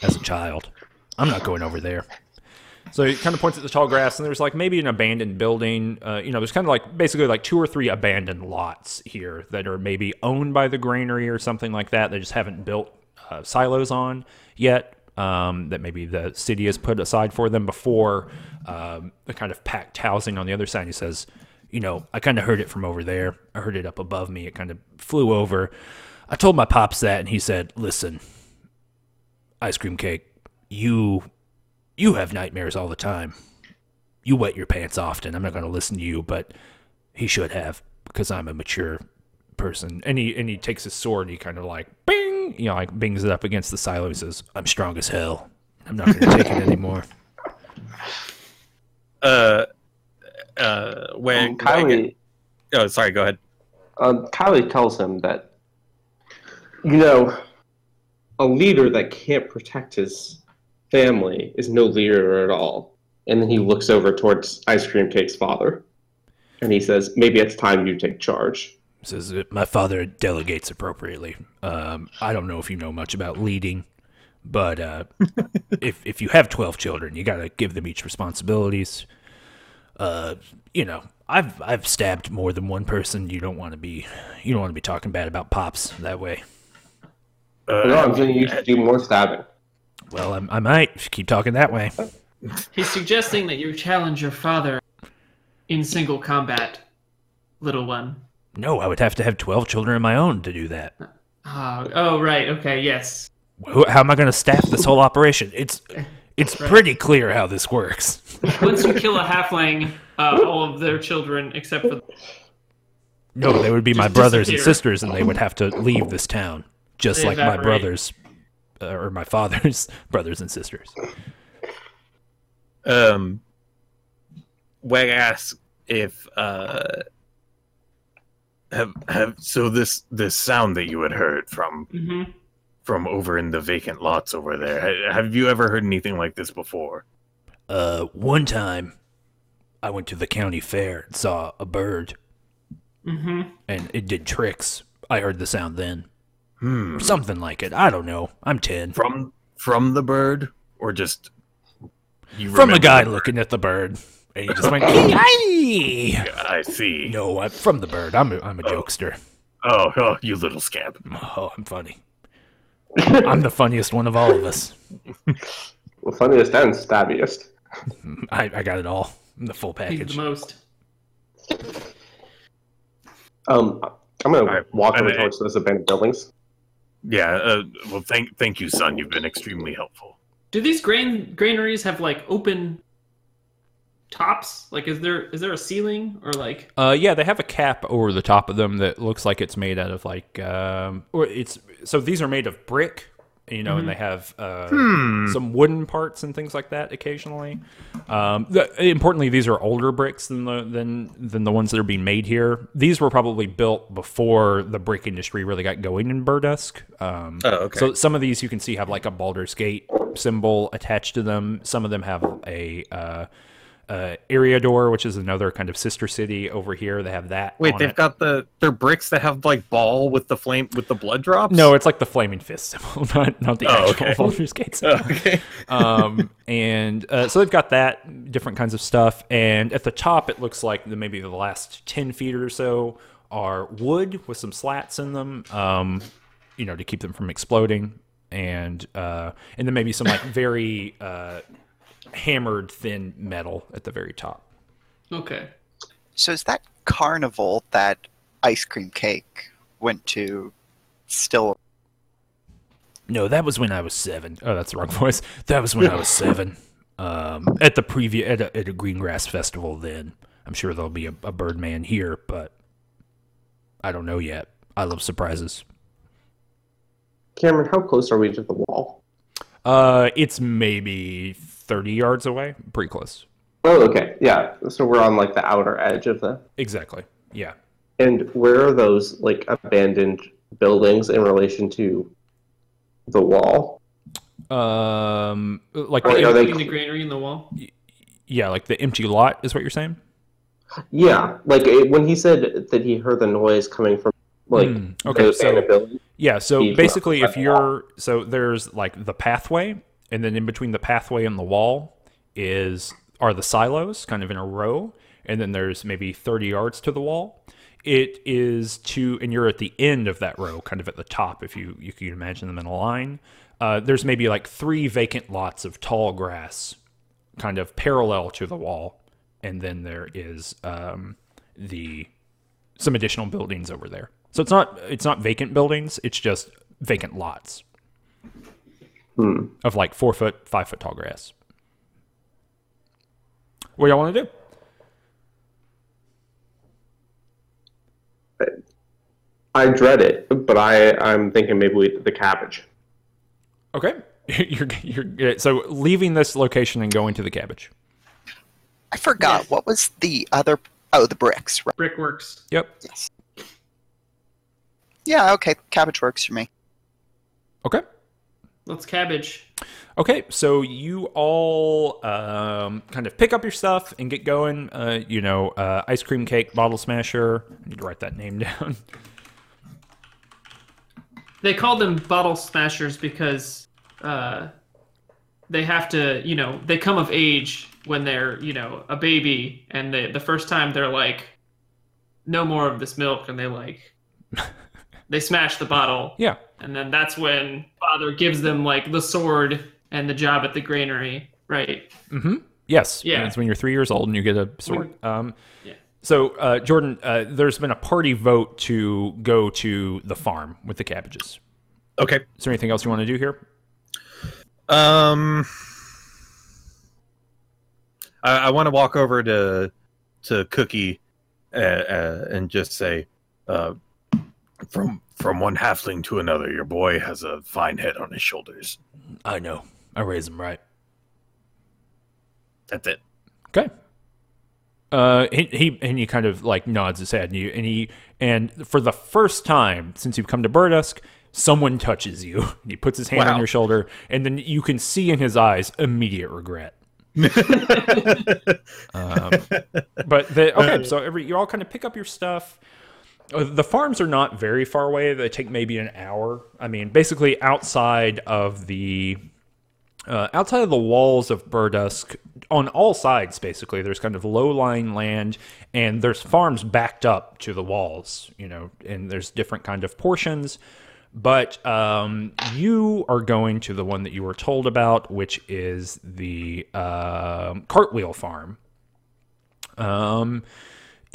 S1: as a child. I'm not going over there. So he kind of points at the tall grass, and there's like maybe an abandoned building. Uh, you know, there's kind of like basically like two or three abandoned lots here that are maybe owned by the granary or something like that. They just haven't built uh, silos on yet. Um, that maybe the city has put aside for them before um, the kind of packed housing on the other side. He says, you know, I kind of heard it from over there. I heard it up above me. It kind of flew over. I told my pops that, and he said, "Listen, ice cream cake, you you have nightmares all the time. You wet your pants often. I'm not going to listen to you, but he should have because I'm a mature person. And he and he takes his sword and he kind of like bing, you know, like bings it up against the silo. He says, "I'm strong as hell. I'm not going to take it anymore." <laughs>
S2: Uh, uh, when
S4: Um, Kylie,
S2: oh, sorry, go ahead.
S4: um, Kylie tells him that, you know, a leader that can't protect his family is no leader at all. And then he looks over towards Ice Cream Cake's father, and he says, "Maybe it's time you take charge."
S1: He says "Uh, my father delegates appropriately. Um, I don't know if you know much about leading, but uh, <laughs> if if you have twelve children, you got to give them each responsibilities. Uh, you know, I've I've stabbed more than one person. You don't want to be you don't want to be talking bad about pops that way.
S2: Uh,
S4: No, I'm saying you should do more stabbing.
S1: Well, I'm, I might keep talking that way.
S3: He's suggesting that you challenge your father in single combat, little one.
S1: No, I would have to have twelve children of my own to do that.
S3: Oh, oh right, okay, yes.
S1: Who- How am I going to staff this whole operation? It's it's pretty clear how this works.
S3: Once you kill a halfling, uh, all of their children, except for
S1: No, they would be my brothers and sisters, and they would have to leave this town, just
S3: They
S1: like my brothers or my father's <laughs> brothers and sisters.
S2: Um, Weg asks if uh, have have so this this sound that you had heard from
S3: Mhm.
S2: from over in the vacant lots over there. Have you ever heard anything like this before?
S1: Uh, one time, I went to the county fair and saw a bird,
S3: Mhm.
S1: and it did tricks. I heard the sound then,
S2: Hmm.
S1: or something like it. I don't know. I'm ten.
S2: From from the bird, or just you
S1: From a guy
S2: the
S1: looking at the bird, and he just <laughs> went, "Ee-ee."
S2: I see.
S1: No, I'm from the bird. I'm a, I'm a jokester.
S2: Oh, <laughs> oh, you little scamp. <laughs>
S1: Oh, I'm funny. I'm the funniest one of all of us.
S4: Well, funniest and stabbiest.
S1: I, I got it all. The full
S3: He's
S1: package.
S3: the most.
S4: Um, I'm gonna
S6: Alright,
S4: walk over
S6: I-
S4: towards those abandoned buildings.
S6: Yeah. Uh, well, thank thank you, son. You've been extremely helpful.
S3: Do these grain granaries have like open tops? Like, is there is there a ceiling or like?
S1: Uh, yeah, they have a cap over the top of them that looks like it's made out of like, um, or it's so these are made of brick, you know, and they have uh, some wooden parts and things like that occasionally. Um, the, importantly, these are older bricks than the than than the ones that are being made here. These were probably built before the brick industry really got going in Burdusk. Um,
S2: Oh, okay.
S1: So some of these you can see have like a Baldur's Gate symbol attached to them. Some of them have a uh, uh, Eriador, which is another kind of sister city over here. They have that.
S2: Wait, they've
S1: it.
S2: got the their bricks that have like ball with the flame with the blood drops.
S1: No, it's like the flaming fist symbol, <laughs> not not the
S2: Oh,
S1: actual
S2: okay.
S1: Baldur's Gate symbol. <laughs>
S2: okay.
S1: um, and uh, so they've got that different kinds of stuff. And at the top, it looks like the, maybe the last ten feet or so are wood with some slats in them, um, you know, to keep them from exploding. And uh, and then maybe some like very uh, hammered thin metal at the very top.
S3: Okay.
S5: So is that carnival that ice cream cake went to still?
S1: No, that was when I was seven. Oh, that's the wrong <laughs> voice. That was when I was seven. Um, at the preview at a, at a Greengrass festival. Then I'm sure there'll be a, a Birdman here, but I don't know yet. I love surprises.
S4: Cameron, how close are we to the wall?
S1: Uh, it's maybe thirty yards away. Pretty close.
S4: Oh, okay, yeah. So we're on like the outer edge of the.
S1: Exactly. Yeah.
S4: And where are those like abandoned buildings in relation to the wall?
S1: Um, like
S4: Or
S1: the,
S4: are they-
S3: the granary in the wall.
S1: yeah, like the empty lot is what you're saying.
S4: Yeah, like it, when he said that he heard the noise coming from like
S1: Hmm, okay, so-
S4: abandoned building.
S1: Yeah, so basically, if you're so there's like the pathway, and then in between the pathway and the wall is are the silos, kind of in a row, and then there's maybe 30 yards to the wall. It is to, and you're at the end of that row, kind of at the top, if you you can imagine them in a line. Uh, there's maybe like three vacant lots of tall grass, kind of parallel to the wall, and then there is um, the some additional buildings over there. So it's not it's not vacant buildings. It's just vacant lots
S4: Hmm.
S1: of like four foot, five foot tall grass. What y'all want to do?
S4: I dread it, but I I'm thinking maybe we the cabbage.
S1: Okay, <laughs> you're you're so leaving this location and going to the cabbage.
S5: I forgot
S3: Yes.
S5: what was the other. Oh, the bricks. Right.
S3: Brickworks.
S1: Yep.
S5: Yes. Yeah. Okay. Cabbage works for me.
S1: Okay.
S3: Let's cabbage.
S1: Okay, so you all um, kind of pick up your stuff and get going. Uh, you know, uh, ice cream cake, bottle smasher. I need to write that name <laughs> down.
S3: They call them bottle smashers because uh, they have to, you know, they come of age when they're, you know, a baby, and they, the first time they're like, no more of this milk, and they like, <laughs> they smash the bottle,
S1: yeah.
S3: and then that's when father gives them like the sword and the job at the granary, right?
S1: Mm-hmm. Yes.
S3: Yeah.
S1: It's when you're three years old and you get a sword. Um,
S3: Yeah.
S1: So, uh, Jordan, uh, there's been a party vote to go to the farm with the cabbages.
S2: Okay.
S1: Is there anything else you want to do here?
S2: Um, I, I want to walk over to to Cookie uh, uh, and just say, uh,
S6: From from one halfling to another, your boy has a fine head on his shoulders.
S1: I know. I raised him right.
S2: "That's it."
S1: Okay. Uh, he, he and he kind of like nods his head, and you and he and for the first time since you've come to Burdusk, someone touches you. And <laughs> he puts his hand on your shoulder, and then you can see in his eyes immediate regret. <laughs> Um, but the, okay, so every you all kind of pick up your stuff. Uh, The farms are not very far away. They take maybe an hour. I mean, basically outside of the uh, outside of the walls of Burdusk, on all sides, basically, there's kind of low-lying land, and there's farms backed up to the walls. You know, and there's different kind of portions. But um, you are going to the one that you were told about, which is the um, Cartwheel Farm. Um,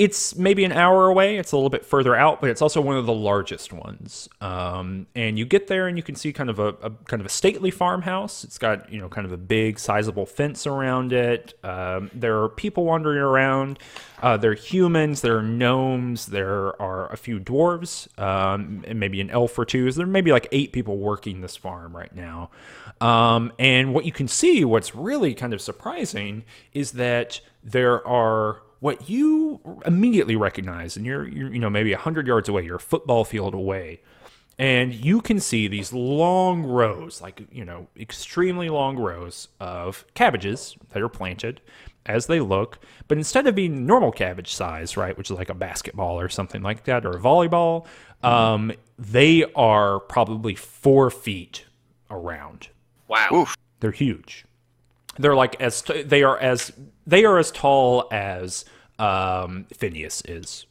S1: it's maybe an hour away. It's a little bit further out, but it's also one of the largest ones. Um, and you get there and you can see kind of a, a kind of a stately farmhouse. It's got you know kind of a big, sizable fence around it. Um, there are people wandering around. Uh, there are humans. There are gnomes. There are a few dwarves, um, and maybe an elf or two. There may be like eight people working this farm right now. Um, and what you can see, what's really kind of surprising, is that there are what you immediately recognize, and you're, you're you know maybe hundred yards away, you're a football field away, and you can see these long rows, like you know, extremely long rows of cabbages that are planted as they look. But instead of being normal cabbage size, right, which is like a basketball or something like that, or a volleyball, um, they are probably four feet around.
S2: Wow.
S5: Oof.
S1: They're huge. They're like as t- they are as they are as tall as um, Phineas is.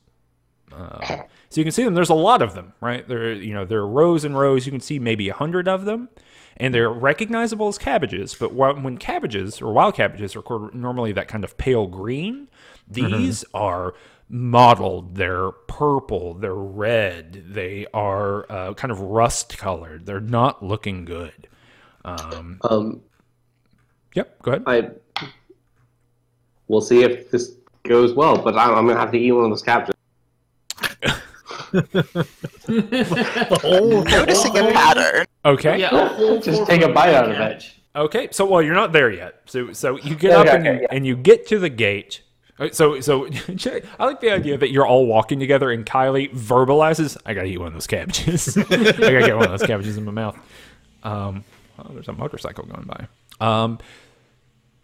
S1: Uh, so you can see them. There's a lot of them, right? There, you know, there are rows and rows. You can see maybe a hundred of them, and they're recognizable as cabbages. But when cabbages or wild cabbages are normally that kind of pale green, these are mottled. They're purple. They're red. They are uh, kind of rust colored. They're not looking good. Um,
S4: Um,
S1: yep. Go ahead.
S4: I we'll see if this goes well, but I'm, I'm gonna have to eat one of those cabbages. <laughs>
S5: Noticing a pattern.
S1: Okay.
S3: yeah, whole
S4: Just take a bite out of
S3: it.
S1: Okay, so well, you're not there yet. So so you get
S4: Okay,
S1: up and,
S4: okay, yeah.
S1: and you get to the gate. Uh, So so <laughs> I like the idea that you're all walking together and Kylie verbalizes, "I gotta eat one of those cabbages. <laughs> I gotta get one of those cabbages in my mouth." Um, oh, there's a motorcycle going by. Um,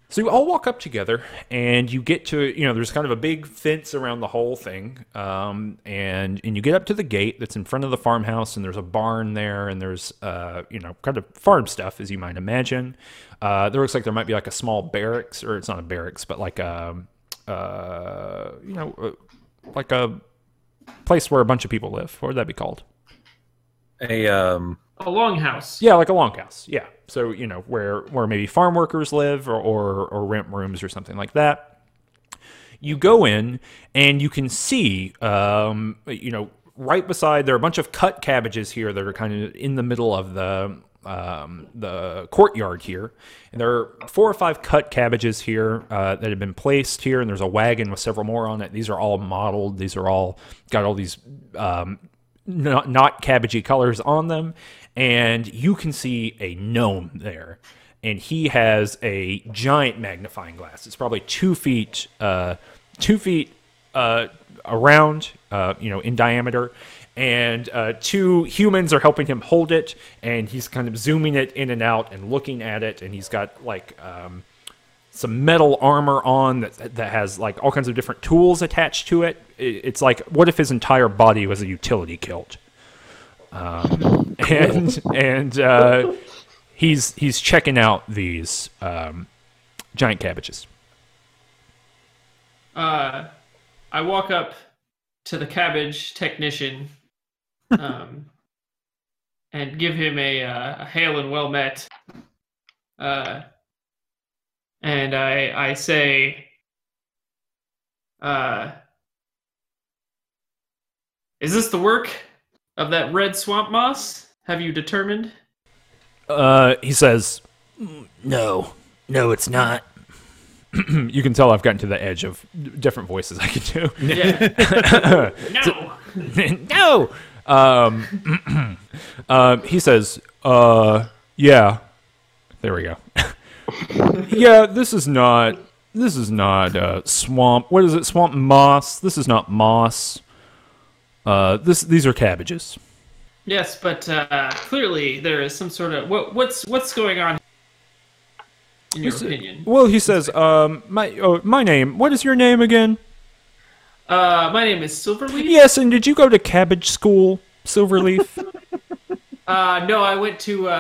S1: so you all walk up together, and you get to you know there's kind of a big fence around the whole thing, um, and and you get up to the gate that's in front of the farmhouse, and there's a barn there, and there's uh, you know kind of farm stuff as you might imagine. Uh, there looks like there might be like a small barracks, or it's not a barracks, but like a uh, you know uh, like a place where a bunch of people live. What would that be called?
S2: A um.
S3: A longhouse.
S1: Yeah, like a longhouse. Yeah. So you know where where maybe farm workers live or, or or rent rooms or something like that. You go in and you can see, um, you know, right beside there are a bunch of cut cabbages here that are kind of in the middle of the um, the courtyard here, and there are four or five cut cabbages here uh, that have been placed here, and there's a wagon with several more on it. These are all modeled. These are all got all these um, not, not cabbagey colors on them, and you can see a gnome there, and he has a giant magnifying glass. It's probably two feet, uh, two feet uh, around, uh, you know, in diameter, and uh, two humans are helping him hold it, and he's kind of zooming it in and out and looking at it, and he's got like. Um, some metal armor on that that has like all kinds of different tools attached to it. It- It's like what if his entire body was a utility kilt? Um, and and uh, he's he's checking out these um, giant cabbages.
S3: Uh, I walk up to the cabbage technician, um, <laughs> and give him a, uh, a hail and well met. Uh, and I I say, uh, is this the work of that red swamp moss? Have you determined?
S1: Uh, he says, "No, no, it's not." <clears throat> you can tell I've gotten to the edge of different voices I can do.
S3: Yeah. <laughs> no. <laughs>
S1: no. Um, <clears throat> um, he says, uh, yeah. There we go. <laughs> yeah, this is not. This is not uh, swamp. What is it? Swamp moss. This is not moss. Uh, this. These are cabbages.
S3: Yes, but uh, clearly there is some sort of what, what's what's going on. In your opinion,
S1: Well, he says, um, my oh, my name. What is your name again?
S3: uh, my name is Silverleaf.
S1: Yes, and did you go to cabbage school, Silverleaf? <laughs>
S3: Uh, no, I went to uh,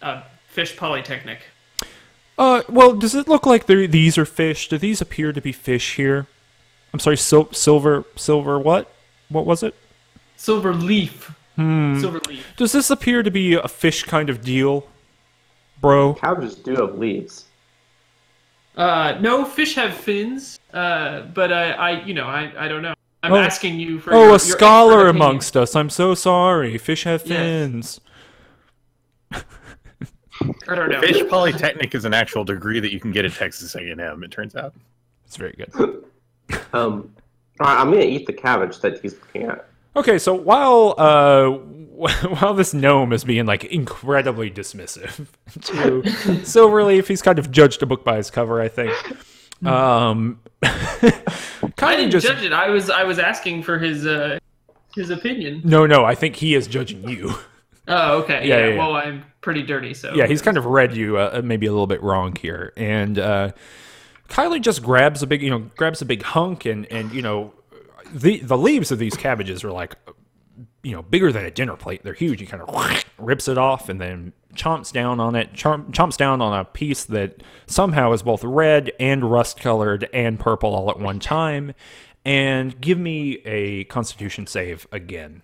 S3: uh, uh, Fish Polytechnic.
S1: uh, well, does it look like these are fish? Do these appear to be fish here? I'm sorry, sil- silver, silver. What? What was it?
S3: Silver leaf.
S1: Hmm.
S3: Silverleaf.
S1: Does this appear to be a fish kind of deal, bro?
S4: Cabbages do have leaves.
S3: Uh, no, fish have fins. Uh, but I, I, you know, I, I don't know. I'm
S1: Oh.
S3: asking you for.
S1: Oh,
S3: your,
S1: a
S3: your
S1: scholar amongst us. I'm so sorry. Fish have
S3: Yes.
S1: fins. <laughs>
S3: I don't know.
S2: Fish Polytechnic is an actual degree that you can get at Texas A&M. It turns out.
S1: It's very good. <laughs>
S4: Um, all right, I'm gonna eat the cabbage that he's looking at.
S1: Okay, so while uh, <laughs> while this gnome is being like incredibly dismissive <laughs> to <laughs> Silverleaf, he's kind of judged a book by its cover, I think. Um, kind of
S3: didn't
S1: just
S3: judge it. I was, I was asking for his, uh, his opinion.
S1: no, no. I think he is judging you.
S3: Oh, okay.
S1: Yeah,
S3: Yeah.
S1: yeah, yeah.
S3: Well, I'm pretty dirty, so.
S1: Yeah, he's kind of read you uh, maybe a little bit wrong here, and uh, Kylie just grabs a big, you know, grabs a big hunk, and and you know, the the leaves of these cabbages are like, you know, bigger than a dinner plate. They're huge. He kind of rips it off and then chomps down on it, chomp, chomps down on a piece that somehow is both red and rust colored and purple all at one time. And give me a Constitution save again.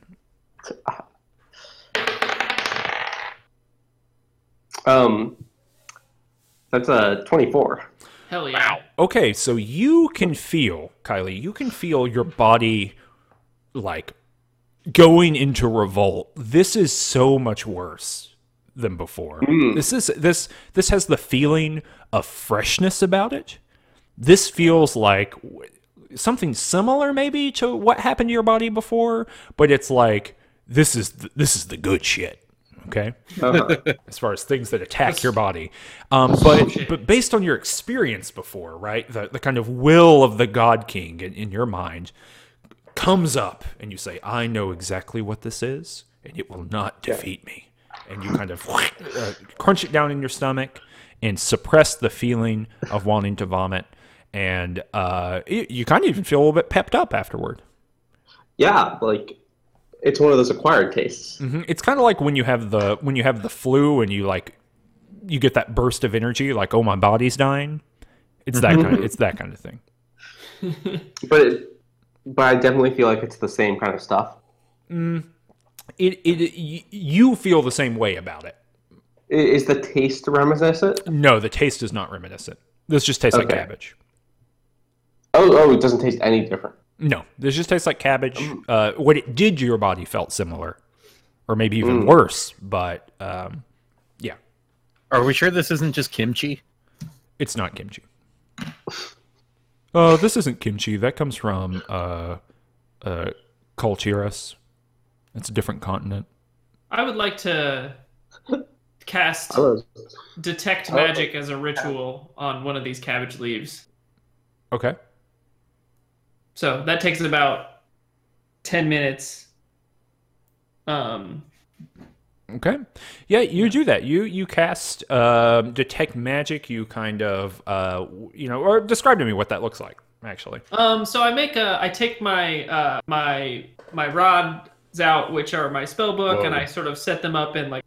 S4: Um, that's a 24.
S3: Hell yeah.
S1: Okay, so you can feel, Kylie, you can feel your body like going into revolt. This is so much worse than before. Hmm. This is this this has the feeling of freshness about it. This feels like something similar maybe to what happened to your body before, but it's like this is th- this is the good shit. Okay?
S4: Uh-huh. <laughs>
S1: as far as things that attack your body. Um, but but based on your experience before, right, the the kind of will of the God King in, in your mind comes up, and you say, "I know exactly what this is, and it will not defeat me." And you kind of uh, crunch it down in your stomach and suppress the feeling of wanting to vomit, and uh, you, you kind of even feel a little bit pepped up afterward.
S4: yeah, like it's one of those acquired tastes.
S1: Mhm. It's kind of like when you have the when you have the flu and you like you get that burst of energy, like oh my body's dying. It's that kind. Of, it's that kind of thing. <laughs>
S4: But it, but I definitely feel like it's the same kind of stuff.
S1: It it y- you feel the same way about it.
S4: Is the taste reminiscent?
S1: No, the taste is not reminiscent. This just tastes like cabbage.
S4: Oh, oh, it doesn't taste any different.
S1: No, this just tastes like cabbage. Uh, what it did to your body felt similar, or maybe even worse. But um, yeah,
S2: Are we sure this isn't just kimchi?
S1: it's not kimchi. Oh, this isn't kimchi. That comes from uh, uh, Colchiras. It's a different continent.
S3: I would like to cast detect magic as a ritual on one of these cabbage leaves.
S1: Okay.
S3: So that takes about ten minutes. Um,
S1: Okay. Yeah, you do that. You you cast um, detect magic. You kind of uh, you know, or describe to me what that looks like. Actually.
S3: um, so I make a, I take my uh, my my rods out, which are my spell book, and I sort of set them up in like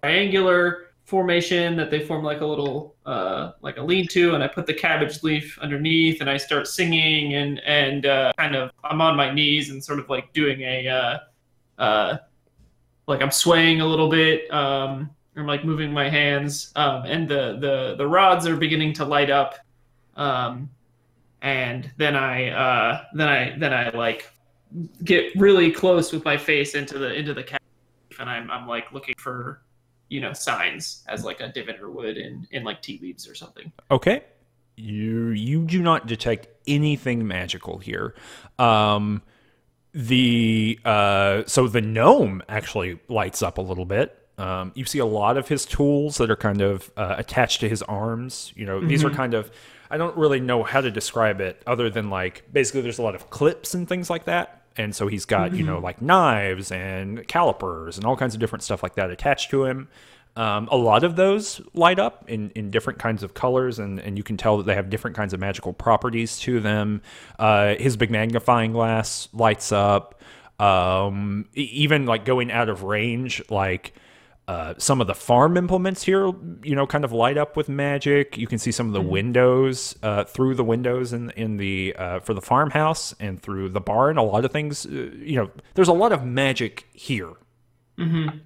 S3: triangular formation that they form like a little uh, like a lean-to, and I put the cabbage leaf underneath, and I start singing and and uh, kind of I'm on my knees and sort of like doing a uh, uh, like I'm swaying a little bit. Um, I'm like moving my hands, um, and the the the rods are beginning to light up. Um, and then I uh, then I then I like get really close with my face into the into the cabbage, and I'm I'm like looking for you know signs as like a diviner would in in like tea leaves or something.
S1: Okay. You you do not detect anything magical here. Um, the uh, so the gnome actually lights up a little bit. Um, you see a lot of his tools that are kind of uh, attached to his arms. You know, these are kind of I don't really know how to describe it other than like basically there's a lot of clips and things like that. And so he's got, you know, like knives and calipers and all kinds of different stuff like that attached to him. Um, a lot of those light up in, in different kinds of colors, and, and you can tell that they have different kinds of magical properties to them. Uh, his big magnifying glass lights up. Um, even like going out of range, like uh, some of the farm implements here, you know, kind of light up with magic. You can see some of the windows uh, through the windows in in the uh, for the farmhouse and through the barn. A lot of things, uh, you know, there's a lot of magic here
S3: Mm-hmm.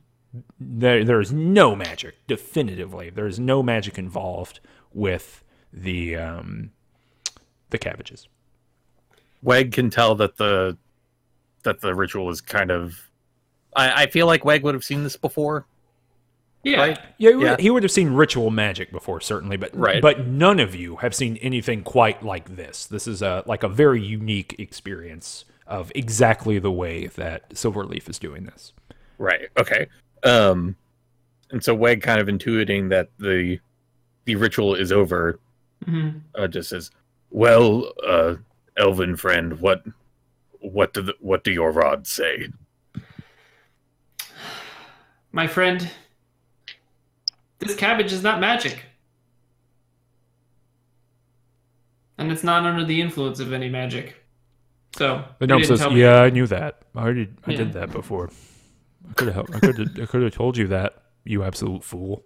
S1: there there is no magic definitively there is no magic involved with the um, the cabbages.
S2: Weg can tell that the that the ritual is kind of. I, I feel like Weg would have seen this before,
S3: Yeah.
S2: right?
S1: Yeah, he would,
S2: Yeah.
S1: he would have seen ritual magic before, certainly, but
S2: Right.
S1: but none of you have seen anything quite like this. This is a like a very unique experience of exactly the way that Silverleaf is doing this.
S2: Right. Okay. Um, and so Weg kind of intuiting that the the ritual is over,
S3: Mhm.
S2: uh, just says, "Well, uh, Elven friend, what what do the, what do your rods say?" <sighs>
S3: My friend, this cabbage is not magic. And it's not under the influence of any magic. So,
S1: The
S3: you
S1: says,
S3: tell me.
S1: "Yeah, I knew that. I already I
S3: Yeah.
S1: did that before. I could have I could have I could have told you that. You absolute fool."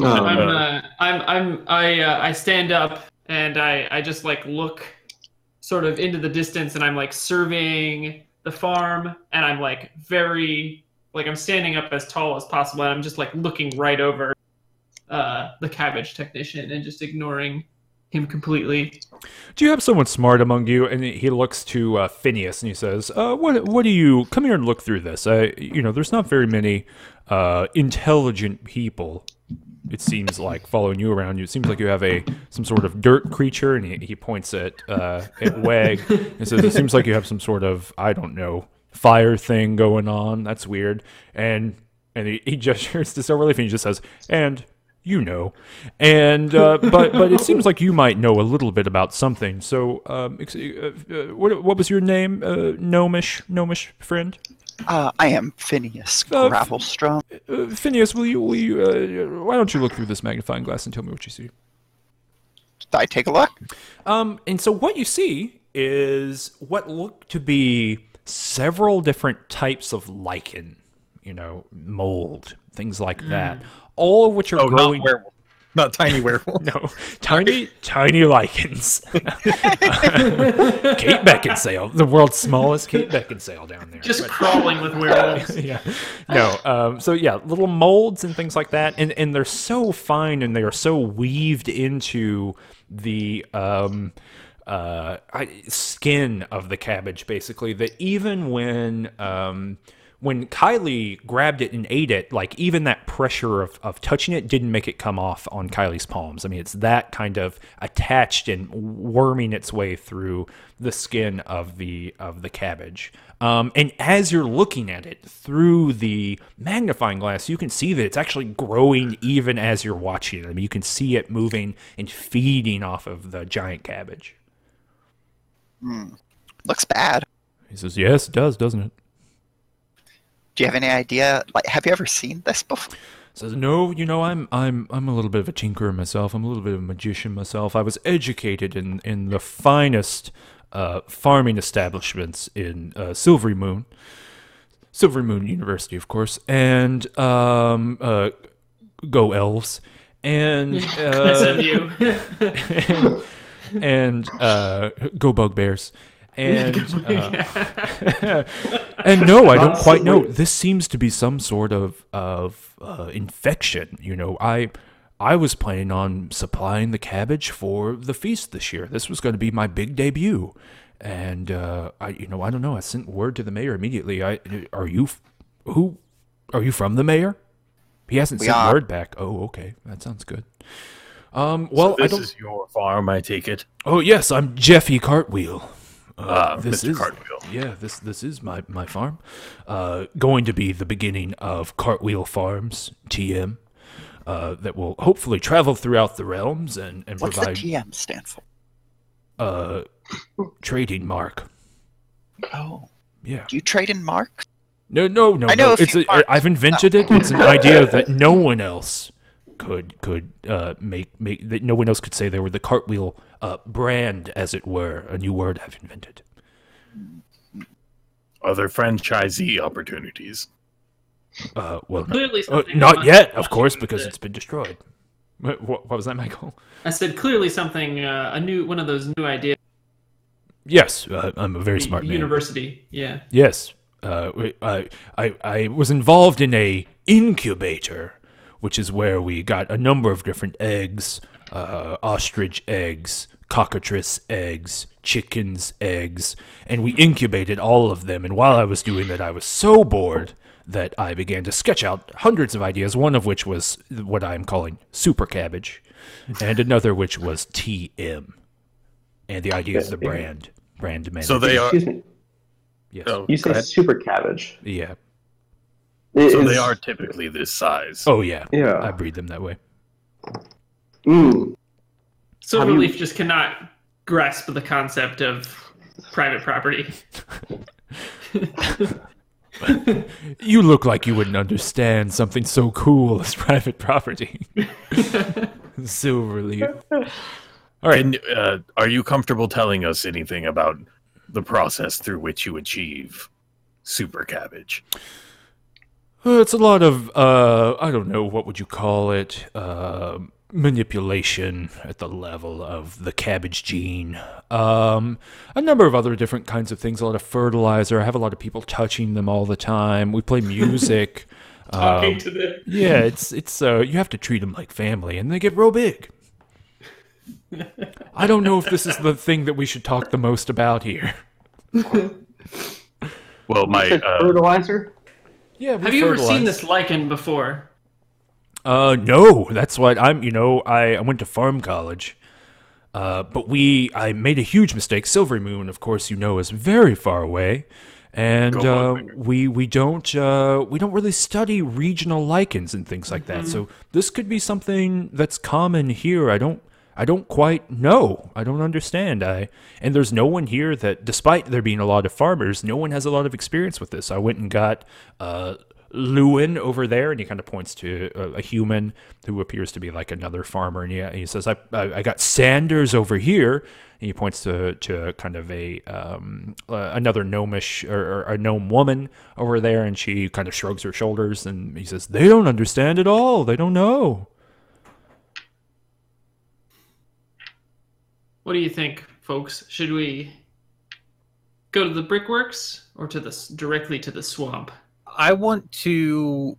S4: Um,
S3: I'm, uh, I'm, I'm, I, uh, I stand up and I, I just like look sort of into the distance and I'm like surveying the farm and I'm like very, like I'm standing up as tall as possible and I'm just like looking right over uh, the cabbage technician and just ignoring him completely.
S1: Do you have someone smart among you? And he looks to uh, Phineas and he says, uh, "What? What do you? Come here and look through this. I, you know, there's not very many uh, intelligent people. It seems like following you around. You it seems like you have a some sort of dirt creature." And he, he points at uh, at Weg and says, "It seems like you have some sort of I don't know fire thing going on. That's weird." And and he, he <laughs> gestures to Silverleaf and he just says, "And." you know, and uh, but but it seems like you might know a little bit about something. So, um, uh, uh, what what was your name, uh, gnomish gnomish friend?
S5: Uh, I am Phineas
S1: Uh,
S5: Gravelstrom.
S1: Uh, Phineas, will you will you? Uh, why don't you look through this magnifying glass and tell me what you see?
S5: Did I take a look?
S1: Um, and so what you see is what look to be several different types of lichen, you know, mold, things like that, all of which are
S2: Oh,
S1: growing.
S2: not werewolf, not tiny werewolf. <laughs>
S1: No, <laughs> tiny, tiny lichens. <laughs> Kate Beckinsale, the world's smallest Kate Beckinsale down there.
S3: Just
S1: But-
S3: crawling with werewolves.
S1: yeah, no. Um, so yeah, little molds and things like that, and and they're so fine and they are so weaved into the um, uh, skin of the cabbage, basically that even when um, when Kylie grabbed it and ate it, like even that pressure of, of touching it didn't make it come off on Kylie's palms. I mean, it's that kind of attached and worming its way through the skin of the of the cabbage. Um, and as you're looking at it through the magnifying glass, you can see that it's actually growing even as you're watching it. I mean, you can see it moving and feeding off of the giant cabbage.
S5: Looks bad.
S1: He says, "Yes, it does, doesn't it?"
S5: Do you have any idea? Like, have you ever seen this before?
S1: says no you know i'm i'm i'm a little bit of a tinkerer myself i'm a little bit of a magician myself i was educated in in the finest uh, farming establishments in uh, Silverymoon silvery moon university of course and um uh go elves and <laughs> uh,
S3: SMU. <laughs> <laughs>
S1: and, and uh, go bugbears. <laughs> And uh, <laughs> and no, I don't quite know. This seems to be some sort of of uh, infection. You know, I I was planning on supplying the cabbage for the feast this year. This was going to be my big debut, and uh, I you know I don't know. I sent word to the mayor immediately. I are you who are you from the mayor? He hasn't
S5: We
S1: sent
S5: are.
S1: word back. Oh, okay, that sounds good. Um, well, I
S6: this
S1: don't.
S6: is your farm, I take it.
S1: Oh yes, I'm Jeffy Cartwheel. Uh,
S6: Ah,
S1: this
S6: Mr.
S1: is
S6: Cartwheel.
S1: yeah. This this is my my farm. Uh, going to be the beginning of Cartwheel Farms TM. Uh, that will hopefully travel throughout the realms and and
S5: What's the
S1: provide
S5: TM stand for?
S1: uh trading mark.
S5: Oh,
S1: Yeah.
S5: do you trade in marks?
S1: No, no, no.
S5: I know
S1: no.
S5: a few
S1: It's a,
S5: marks.
S1: I've invented it. It's an idea that no one else could could uh, make make that no one else could say they were the cartwheel uh, brand, as it were. A new word I've invented.
S6: Other franchisee opportunities.
S1: Uh, well,
S3: Clearly
S1: uh,
S3: something
S1: not yet, of course, because
S3: it.
S1: it's been destroyed. What, what, what was that, Michael?
S3: I said clearly something, uh, a new one of those new ideas.
S1: Yes, uh, I'm a very smart man.
S3: University, yeah.
S1: Yes, uh, I, I I was involved in a incubator which is where we got a number of different eggs uh, ostrich eggs, cockatrice eggs, chickens' eggs, and we incubated all of them. And while I was doing that, I was so bored that I began to sketch out hundreds of ideas, one of which was what I'm calling super cabbage, and another which was TM. And the idea is the brand. Brand man.
S6: So they are.
S4: Excuse me.
S1: Yes.
S6: Oh,
S4: You say
S6: ahead.
S4: super cabbage.
S1: Yeah.
S4: It
S6: so they are typically this size.
S1: Oh, yeah.
S4: Yeah.
S1: I breed them that way.
S4: Mm.
S3: Silverleaf just cannot grasp the concept of private property. <laughs>
S1: You look like you wouldn't understand something so cool as private property. <laughs> Silverleaf. All right.
S6: And uh, are you comfortable telling us anything about the process through which you achieve super cabbage?
S1: Uh, it's a lot of uh, I don't know what would you call it uh, manipulation at the level of the cabbage gene. Um, a number of other different kinds of things. A lot of fertilizer. I have a lot of people touching them all the time. We play music. <laughs>
S3: Talking
S1: Um,
S3: to the
S1: yeah, it's it's uh, you have to treat them like family, and they get real big. I don't know if this is the thing that we should talk the most about here. <laughs>
S6: Well, my uh,
S4: fertilizer?
S1: Yeah, we
S3: Have you ever seen this lichen before?
S1: Uh, no, that's what I'm. You know, I, I went to farm college, uh, but we I made a huge mistake. Silverymoon, of course, you know, is very far away, and
S6: Go
S1: uh, we we don't uh, we don't really study regional lichens and things like that. So this could be something that's common here. I don't. I don't quite know. I don't understand. I and there's no one here that, despite there being a lot of farmers, no one has a lot of experience with this. I went and got uh, Lewin over there, and he kind of points to a, a human who appears to be like another farmer, and he, he says, I, I, "I got Sanders over here." And he points to to kind of a um, uh, another gnomish or, or a gnome woman over there, and she kind of shrugs her shoulders, and he says, "They don't understand at all. They don't know."
S3: What do you think, folks? Should we go to the brickworks or to the directly to the swamp?
S2: I want to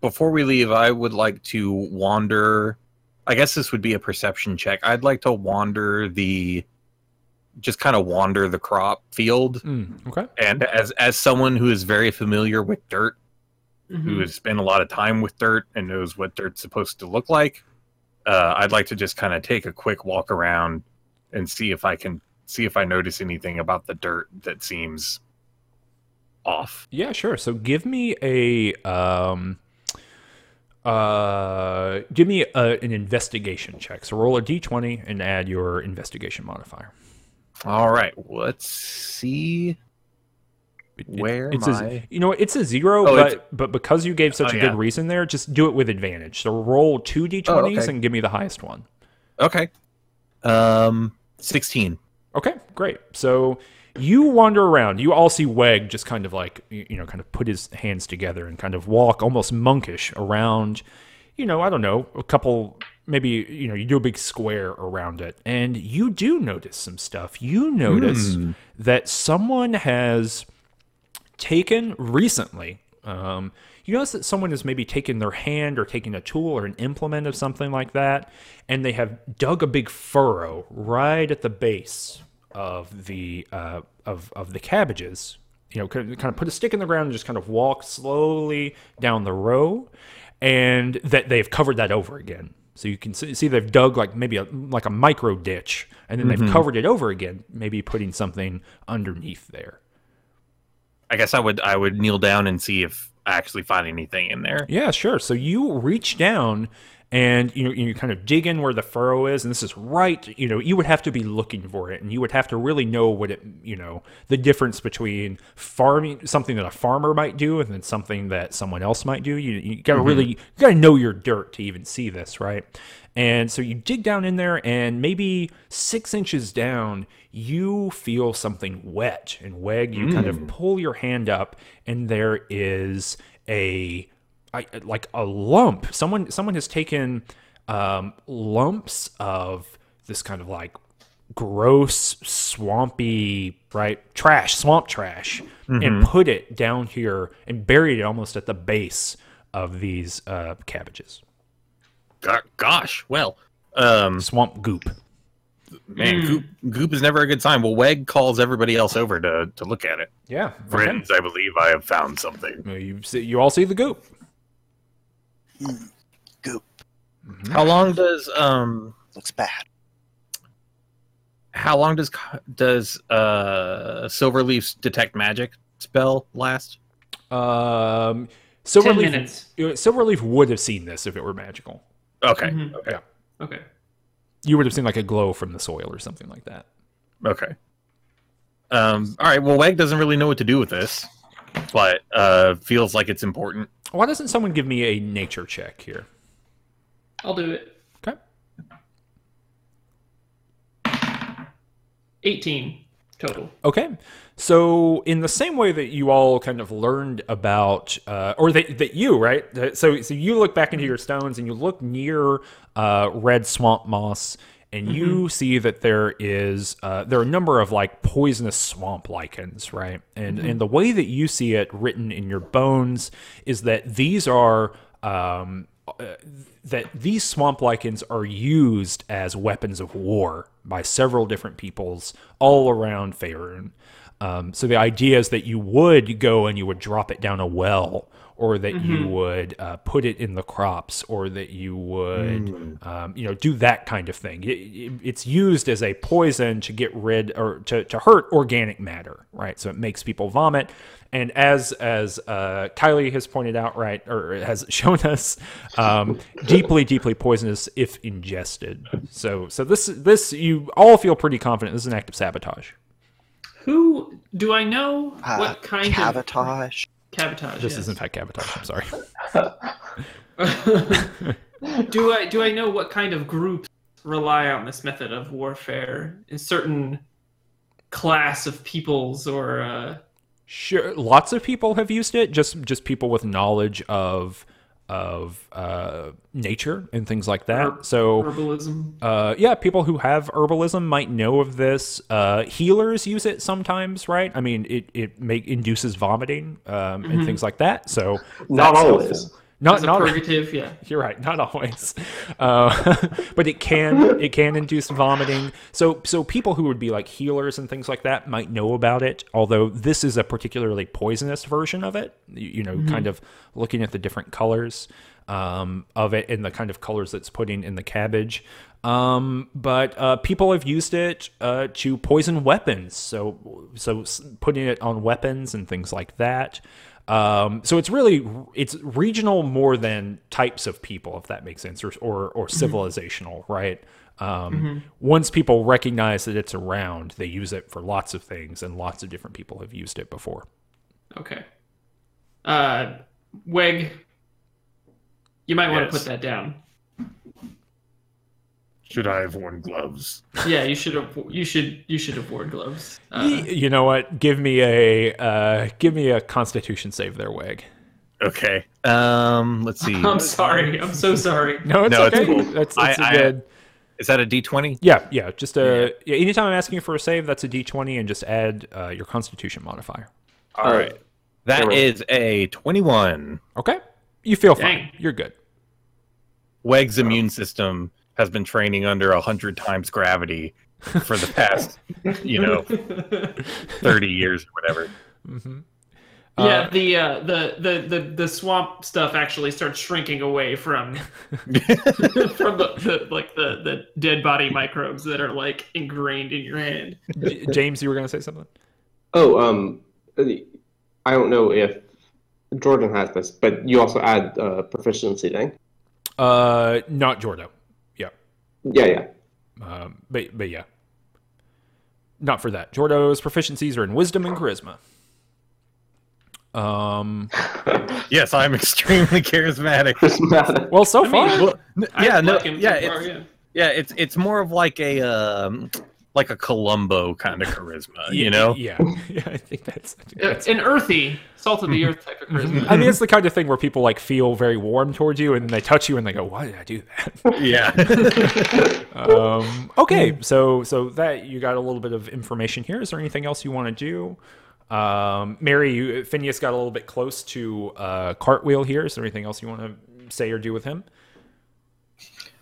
S2: before we leave. I would like to wander. I guess this would be a perception check. I'd like to wander the, just kind of wander the crop field.
S1: Mm, okay.
S2: And as as someone who is very familiar with dirt, who
S3: Mhm.
S2: has spent a lot of time with dirt and knows what dirt's supposed to look like, uh, I'd like to just kind of take a quick walk around and see if I can see if I notice anything about the dirt that seems off.
S1: Yeah, sure. So give me a um uh give me a, an investigation check. So roll a d20 and add your investigation modifier.
S2: All right, let's see.
S1: It-
S2: Where
S1: it's
S2: am
S1: a,
S2: I?
S1: you know it's a zero,
S2: Oh,
S1: but but because you gave such
S2: Oh,
S1: a
S2: yeah.
S1: good reason there, just do it with advantage. So roll two d20s
S2: Oh, okay.
S1: and give me the highest one.
S2: Okay. Um, sixteen.
S1: Okay, great. So you wander around. You all see Weg just kind of like you know, kind of put his hands together and kind of walk almost monkish around. You know, I don't know, a couple. Maybe you know, you do a big square around it, and you do notice some stuff. You notice
S2: Hmm.
S1: that someone has taken recently. Um, you notice that someone has maybe taken their hand or taken a tool or an implement of something like that, and they have dug a big furrow right at the base of the uh, of of the cabbages. You know, kind of, put a stick in the ground and just kind of walk slowly down the row, and that they've covered that over again. So you can see, they've dug like maybe a like a micro ditch, and then they've covered it over again, maybe putting something underneath there.
S2: I guess I would I would kneel down and see if I actually find anything in there.
S1: Yeah, sure. So you reach down and you know you kind of dig in where the furrow is, and this is right. You know, you would have to be looking for it, and you would have to really know what it. You know, the difference between farming something that a farmer might do and then something that someone else might do. You you gotta mm-hmm. really you gotta know your dirt to even see this, right? And so you dig down in there, and maybe six inches down, you feel something wet. And Weg, you kind of mm. pull your hand up, and there is a I, like a lump. Someone someone has taken um, lumps of this kind of like gross, swampy, right trash, swamp trash, and put it down here and buried it almost at the base of these uh, cabbages.
S2: Gosh, well, um,
S1: Swamp goop.
S2: man,
S3: Mm.
S2: goop, goop is never a good sign. Well, Weg calls everybody else over to to look at it.
S1: Yeah,
S6: Friends, I believe I have found something.
S1: You see, you all see the goop.
S5: Goop.
S2: How long does um
S5: Looks bad.
S2: how long does does uh Silverleaf's detect magic spell last?
S1: Um,
S3: Ten
S1: Silverleaf,
S3: minutes.
S1: uh, Silverleaf would have seen this if it were magical.
S2: Okay,
S3: Mhm.
S2: okay,
S1: Yeah.
S3: Okay.
S1: You would have seen like a glow from the soil or something like that.
S2: okay. Um, all right. Well, Weg doesn't really know what to do with this, but uh, feels like it's important.
S1: Why doesn't someone give me a nature check here?
S3: I'll do it.
S1: Okay.
S3: 18 total.
S1: Okay. So, in the same way that you all kind of learned about, uh, or that, that you, right? So, so you look back into your stones and you look near uh, red swamp moss, and you see that there is uh, there are a number of like poisonous swamp lichens, right? And and the way that you see it written in your bones is that these are um, uh, that these swamp lichens are used as weapons of war by several different peoples all around Faerun. Um, so the idea is that you would go and you would drop it down a well, or that you would uh, put it in the crops, or that you would, um, you know, do that kind of thing. It, it- it's used as a poison to get rid or to, to hurt organic matter, right? So it makes people vomit. And as as uh, Kylie has pointed out, right, or has <laughs> shown us, um, deeply, deeply poisonous if ingested. So, so this this you all feel pretty confident. This is an act of sabotage.
S3: Who do I know
S5: Uh,
S3: what kind
S5: Cabotage.
S3: of cabotage?
S1: This
S3: yes.
S1: is in fact sabotage. I'm sorry. <laughs>
S3: do I do I know what kind of groups rely on this method of warfare? A certain class of peoples or uh,
S1: Sure, lots of people have used it. Just just people with knowledge of of uh, nature and things like that.
S3: Herb-
S1: so
S3: herbalism?
S1: uh, yeah, people who have herbalism might know of this. Uh, healers use it sometimes, right? I mean, it it make induces vomiting um, and things like that. So
S4: Not
S1: that's
S4: always.
S1: helpful. Not not
S3: purgative, yeah. <laughs>
S1: you're right, not always, uh, <laughs> but it can it can induce vomiting. So so people who would be like healers and things like that might know about it. Although this is a particularly poisonous version of it. You, you know, kind of looking at the different colors um, of it and the kind of colors that's putting in the cabbage. Um, but uh, people have used it uh, to poison weapons. So so putting it on weapons and things like that. Um, so it's really it's regional more than types of people, if that makes sense, or or, or civilizational, right? Um, Once people recognize that it's around, they use it for lots of things, and lots of different people have used it before.
S3: Okay. Uh, Weg, you might want to put that down.
S6: Should I have worn gloves?
S3: Yeah, you should have. You should. You should have worn gloves. Uh,
S1: you know what? Give me a uh, give me a Constitution save there, Weg.
S6: Okay.
S2: Um, let's see.
S3: I'm sorry. I'm so sorry. <laughs>
S1: No, it's
S2: No, it's
S1: okay.
S2: cool.
S1: That's, that's a
S2: I-
S1: good.
S2: Is that a D twenty?
S1: Yeah, yeah. Just a yeah. Anytime I'm asking you for a save, that's a D20, and just add uh, your Constitution modifier.
S2: All right. That
S4: Zero.
S2: is a twenty-one.
S1: Okay, you feel fine. You're good.
S2: Weg's immune system has been training under a hundred times gravity for the past, you know, thirty years or whatever.
S3: yeah, the, uh, the the the the swamp stuff actually starts shrinking away from <laughs> from the, the like the the dead body microbes that are like ingrained in your hand.
S1: J- James, you were gonna say something.
S4: Oh, um, I don't know if Jordan has this, but you also add uh, proficiency thing.
S1: Uh, not Jordo. Yeah.
S4: Yeah, yeah.
S1: Um, but but yeah, not for that. Jordo's proficiencies are in wisdom and charisma. Um. <laughs>
S2: Yes, I'm extremely charismatic.
S4: Prismatic.
S1: Well, so
S3: I
S1: far,
S3: mean,
S2: Well, yeah, no,
S3: like him so
S2: yeah, it's,
S3: yeah.
S2: yeah, it's it's more of like a um, like a Columbo kind of charisma,
S1: y-
S2: you know.
S1: Yeah. <laughs> Yeah. I think that's. I think that's
S3: an earthy, salt of the earth type of charisma.
S1: I mean, it's the kind of thing where people like feel very warm towards you, and they touch you, and they go, "Why did I do that?" <laughs> <laughs>
S2: Yeah.
S1: um, okay, so so that you got a little bit of information here. Is there anything else you want to do? Um, Mary, you, Phineas got a little bit close to uh, Cartwheel here. Is there anything else you want to say or do with him?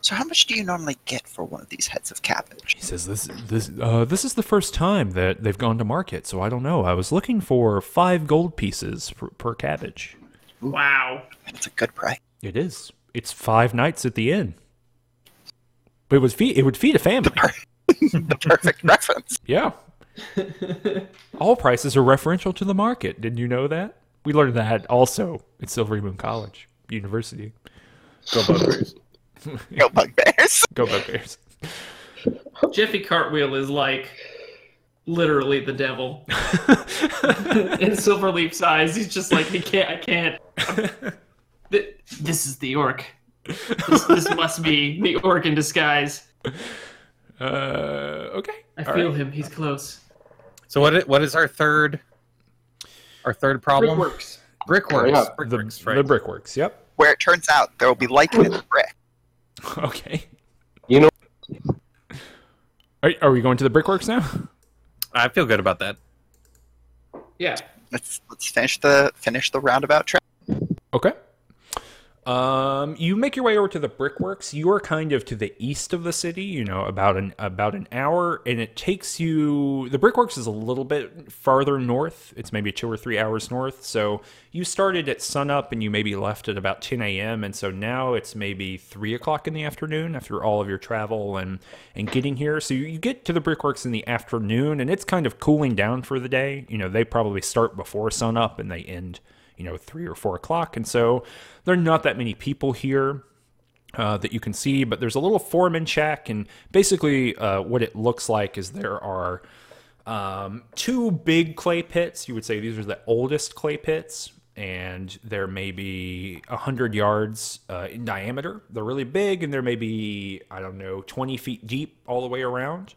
S5: So how much do you normally get for one of these heads of cabbage?
S1: He says this this uh, this is the first time that they've gone to market, so I don't know. I was looking for five gold pieces per, per cabbage.
S3: Wow.
S5: That's a good price.
S1: It is. It's five nights at the inn. But it would feed it would feed a family. <laughs>
S5: the perfect <laughs> reference.
S1: Yeah. <laughs> All prices are referential to the market. Didn't you know that? We learned that also at Silverymoon College University.
S6: Go Bugbears. <laughs>
S5: Go bugbears. <laughs>
S1: Go Bugbears.
S3: Jeffy Cartwheel is like literally the devil. <laughs> in Silverleaf's eyes, he's just like, he can't, I can't. Th- this is the orc. This, this must be the orc in disguise.
S1: Uh, okay.
S3: I
S1: All
S3: feel
S1: right.
S3: him. He's close.
S2: So what? What is our third? Our third problem?
S3: Brickworks.
S2: Brickworks.
S4: Yeah,
S1: The,
S2: Brickworks, right.
S1: the brickworks. Yep.
S5: Where it turns out there will be lichen in the brick. <laughs>
S1: Okay.
S4: You know,
S1: Are, are we going to the brickworks now?
S2: I feel good about that.
S3: Yeah.
S5: Let's let's finish the finish the roundabout trip.
S1: Okay. Um, you make your way over to the brickworks. You are kind of to the east of the city, you know, about an about an hour, and it takes you. The brickworks is a little bit farther north. It's maybe two or three hours north. So you started at sunup, and you maybe left at about 10 a.m. And so now it's maybe three o'clock in the afternoon after all of your travel and and getting here. So you get to the brickworks in the afternoon, and it's kind of cooling down for the day. You know, they probably start before sunup and they end you know, three or four o'clock. And so there are not that many people here uh, that you can see, but there's a little foreman shack. And basically, uh, what it looks like is there are um, two big clay pits. You would say these are the oldest clay pits. And they're maybe 100 yards uh, in diameter. They're really big, and they're maybe, I don't know, 20 feet deep all the way around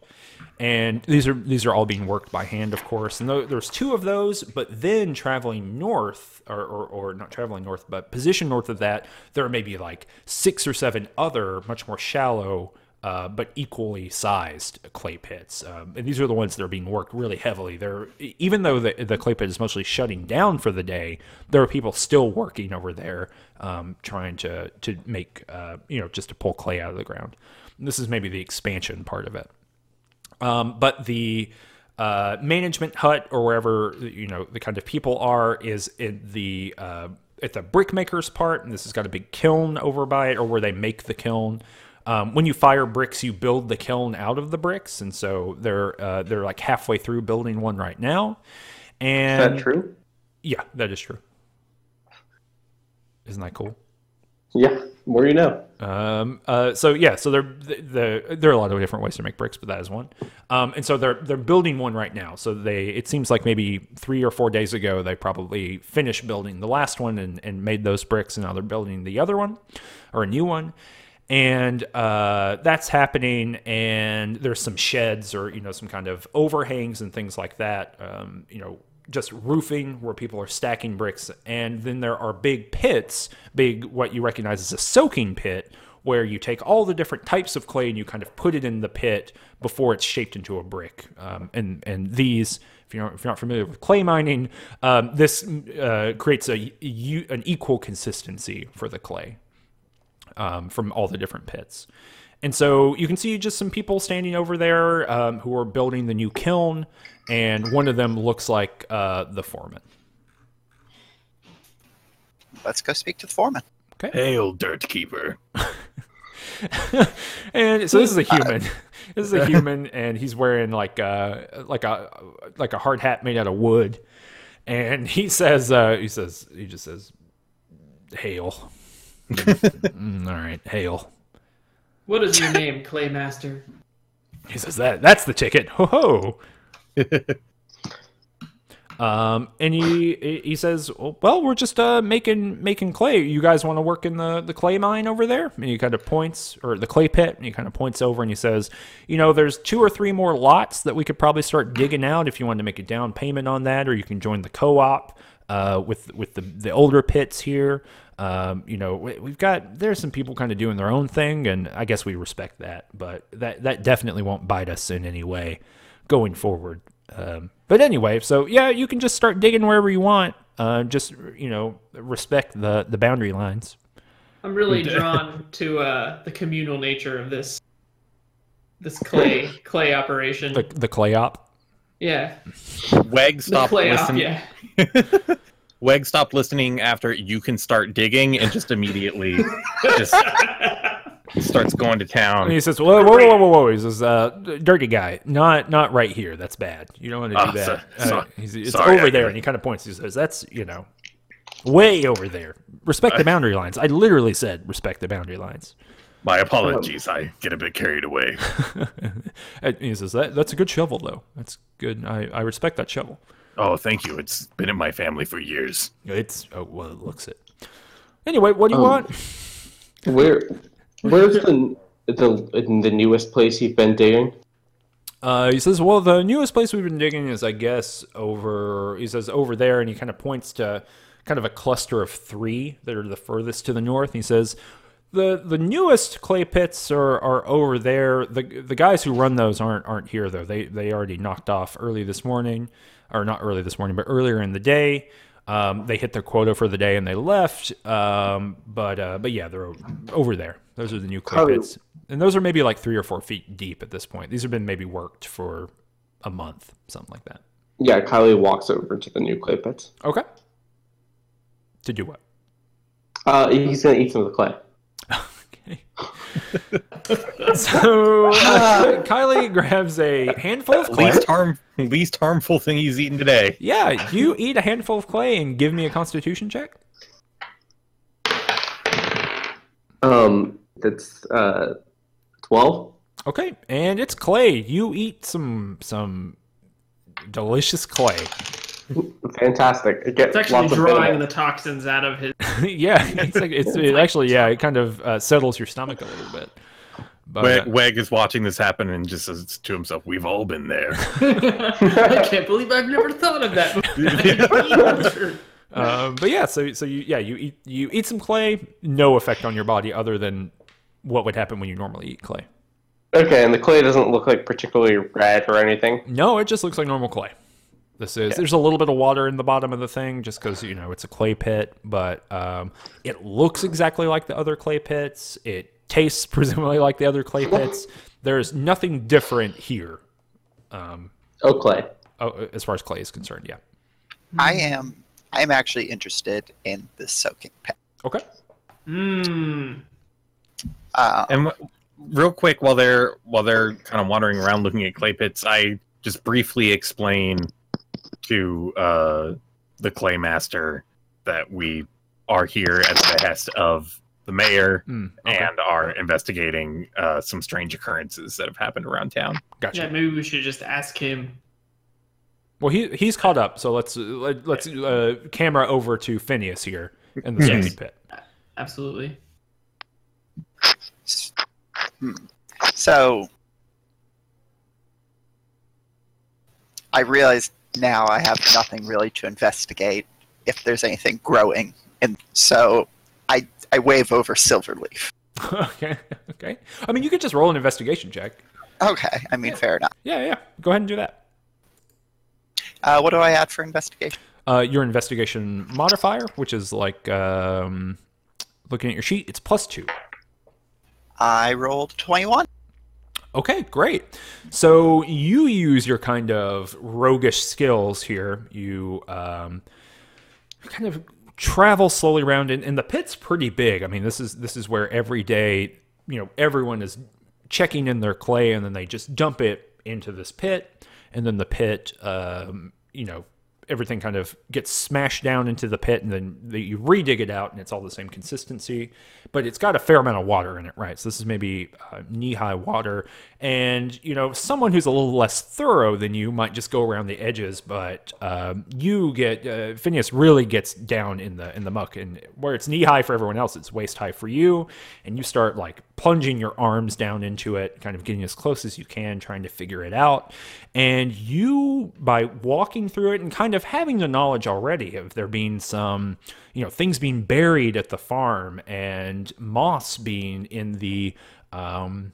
S1: and these are these are all being worked by hand, of course. And th- there's two of those, but then traveling north, or, or, or not traveling north, but position north of that, there are maybe like six or seven other much more shallow. Uh, but equally sized clay pits, um, and these are the ones that are being worked really heavily. They're even though the the clay pit is mostly shutting down for the day, there are people still working over there, um, trying to to make uh, you know just to pull clay out of the ground. And this is maybe the expansion part of it. Um, but the uh, management hut or wherever you know the kind of people are is in the uh, at the brickmakers part, and this has got a big kiln over by it, or where they make the kiln. Um, when you fire bricks, you build the kiln out of the bricks, and so they're uh, they're like halfway through building one right now. And is
S4: that true?
S1: yeah, that is true. Isn't that cool?
S4: Yeah, more you know.
S1: Um, uh, so yeah, so there, the, the, there are a lot of different ways to make bricks, but that is one. Um, and so they're they're building one right now. So they, it seems like maybe three or four days ago they probably finished building the last one and, and made those bricks, and now they're building the other one, or a new one. And uh, that's happening, and there's some sheds or you know some kind of overhangs and things like that. Um, you know, just roofing where people are stacking bricks and then there are big pits big what you recognize as a soaking pit where you take all the different types of clay and you kind of put it in the pit before it's shaped into a brick um, and and these if you're, if you're not familiar with clay mining um, this uh, creates a, u- an equal consistency for the clay um, from all the different pits. And so you can see just some people standing over there um, who are building the new kiln, and one of them looks like uh, the foreman.
S5: Let's go speak to the foreman.
S6: Hail, Dirt Keeper. <laughs>
S1: and so this is a human. <laughs> This is a human, and he's wearing like a like a like a hard hat made out of wood. And he says, uh, he says, he just says, "Hail." Mm, all right, hail.
S3: What is your name, Claymaster?
S1: He says that that's the ticket. Ho ho. <laughs> um, and he he says, "Well, we're just uh making making clay. You guys want to work in the the clay mine over there?" And he kind of points, or the clay pit, and he kind of points over and he says, "You know, there's two or three more lots that we could probably start digging out if you wanted to make a down payment on that, or you can join the co-op uh, with with the the older pits here." Um, you know, we- we've got there's some people kind of doing their own thing, and I guess we respect that. But that that definitely won't bite us in any way going forward. Um, but anyway, so yeah, you can just start digging wherever you want. Uh, just you know, respect the the boundary lines.
S3: I'm really <laughs> drawn to uh, the communal nature of this this clay clay operation.
S1: The the clay op.
S3: yeah,
S2: Weg
S3: the
S2: stopped
S3: clay op.
S2: listening.
S3: Yeah. <laughs>
S2: Weg stopped listening after you can start digging and just immediately just starts going to
S1: And
S2: town.
S1: he says, "Whoa, whoa, whoa, whoa, whoa!" He says, uh, "Dirty guy, not not right here. That's bad. You don't want to do
S6: Oh,
S1: that.
S6: so-
S1: Uh,
S6: so-
S1: he's, it's
S6: sorry,
S1: over there." And he kind of points. He says, "That's you know, way over there. Respect the boundary lines. I literally said respect the boundary lines."
S6: My apologies. I get a bit carried away. <laughs>
S1: And he says, that, "That's a good shovel, though. That's good. I, I respect that shovel.
S6: Oh, thank you. It's been in my family for years.
S1: It's oh well, it looks it. Anyway, what do you
S4: Um,
S1: want?
S4: Where, where's the the the newest place you've been digging?
S1: Uh, he says, "Well, the newest place we've been digging is, I guess, over." He says, "Over there," and he kind of points to kind of a cluster of three that are the furthest to the north. He says, "the The newest clay pits are, are over there. the The guys who run those aren't aren't here though. They they already knocked off early this morning, or not early this morning, but earlier in the day." Um, they hit their quota for the day and they left. Um, but uh, but yeah, they're over there. Those are the new clay pits, and those are maybe like three or four feet deep at this point. These have been maybe worked for a month, something like that.
S4: Yeah, Kylie walks over to the new clay pits.
S1: Okay. To do what?
S4: Uh, he's gonna eat some of the clay.
S1: Okay. <laughs> so uh, Kylie grabs a handful of clay.
S2: Least harm, least harmful thing he's eaten today.
S1: Yeah, you eat a handful of clay and give me a Constitution check.
S4: Um, that's uh, twelve.
S1: Okay, and it's clay. You eat some some delicious clay.
S4: Fantastic. It gets
S3: It's actually
S4: lots
S3: drawing
S4: vitamins.
S3: the toxins out of his. <laughs>
S1: yeah, it's like it's <laughs> it actually yeah, it kind of uh, settles your stomach a little bit. But
S2: Weg,
S1: uh,
S2: Weg is watching this happen and just says to himself, "We've all been there." <laughs>
S3: I can't believe I've never thought of that.
S1: Um, but yeah, so so you yeah you eat you eat some clay, no effect on your body other than what would happen when you normally eat clay.
S4: Okay, and the clay doesn't look like particularly red or anything.
S1: No, it just looks like normal clay. This is there's a little bit of water in the bottom of the thing just because you know it's a clay pit, but um, it looks exactly like the other clay pits. It tastes <laughs> presumably like the other clay pits. There's nothing different here, um,
S4: Oh, clay.
S1: oh, as far as clay is concerned. Yeah.
S5: I am I am actually interested in the soaking pit.
S1: Okay.
S3: Mmm.
S5: Uh,
S2: And real quick, while they're while they're kind of wandering around looking at clay pits, I just briefly explain to uh, the clay master that we are here at the behest of the mayor
S1: Mm, okay.
S2: and are investigating uh, some strange occurrences that have happened around town.
S1: Gotcha.
S3: Yeah, maybe we should just ask him.
S1: Well, he he's caught up, so let's uh, let, let's uh, camera over to Phineas here in the
S2: Yes.
S1: pit.
S3: Absolutely.
S5: So I realize now I have nothing really to investigate if there's anything growing, and so I I wave over Silverleaf. <laughs>
S1: okay, okay. I mean, you could just roll an investigation check.
S5: Okay, I mean fair enough.
S1: Yeah, yeah. Go ahead and do that.
S5: Uh, what do I add for investigation?
S1: Uh, your investigation modifier, which is like um, looking at your sheet, it's plus two.
S5: I rolled twenty-one.
S1: Okay, great. So you use your kind of roguish skills here. You um, kind of travel slowly around, and, and the pit's pretty big. I mean, this is this is where every day, you know, everyone is checking in their clay, and then they just dump it into this pit, and then the pit, um, you know, everything kind of gets smashed down into the pit, and then the, you redig it out, and it's all the same consistency, but it's got a fair amount of water in it, right? So this is maybe uh, knee-high water, and you know, someone who's a little less thorough than you might just go around the edges, but um, you get uh, Phineas really gets down in the in the muck, and where it's knee-high for everyone else, it's waist-high for you, and you start like plunging your arms down into it, kind of getting as close as you can, trying to figure it out. And you, by walking through it and kind of having the knowledge already of there being some, you know, things being buried at the farm and moss being in the, um,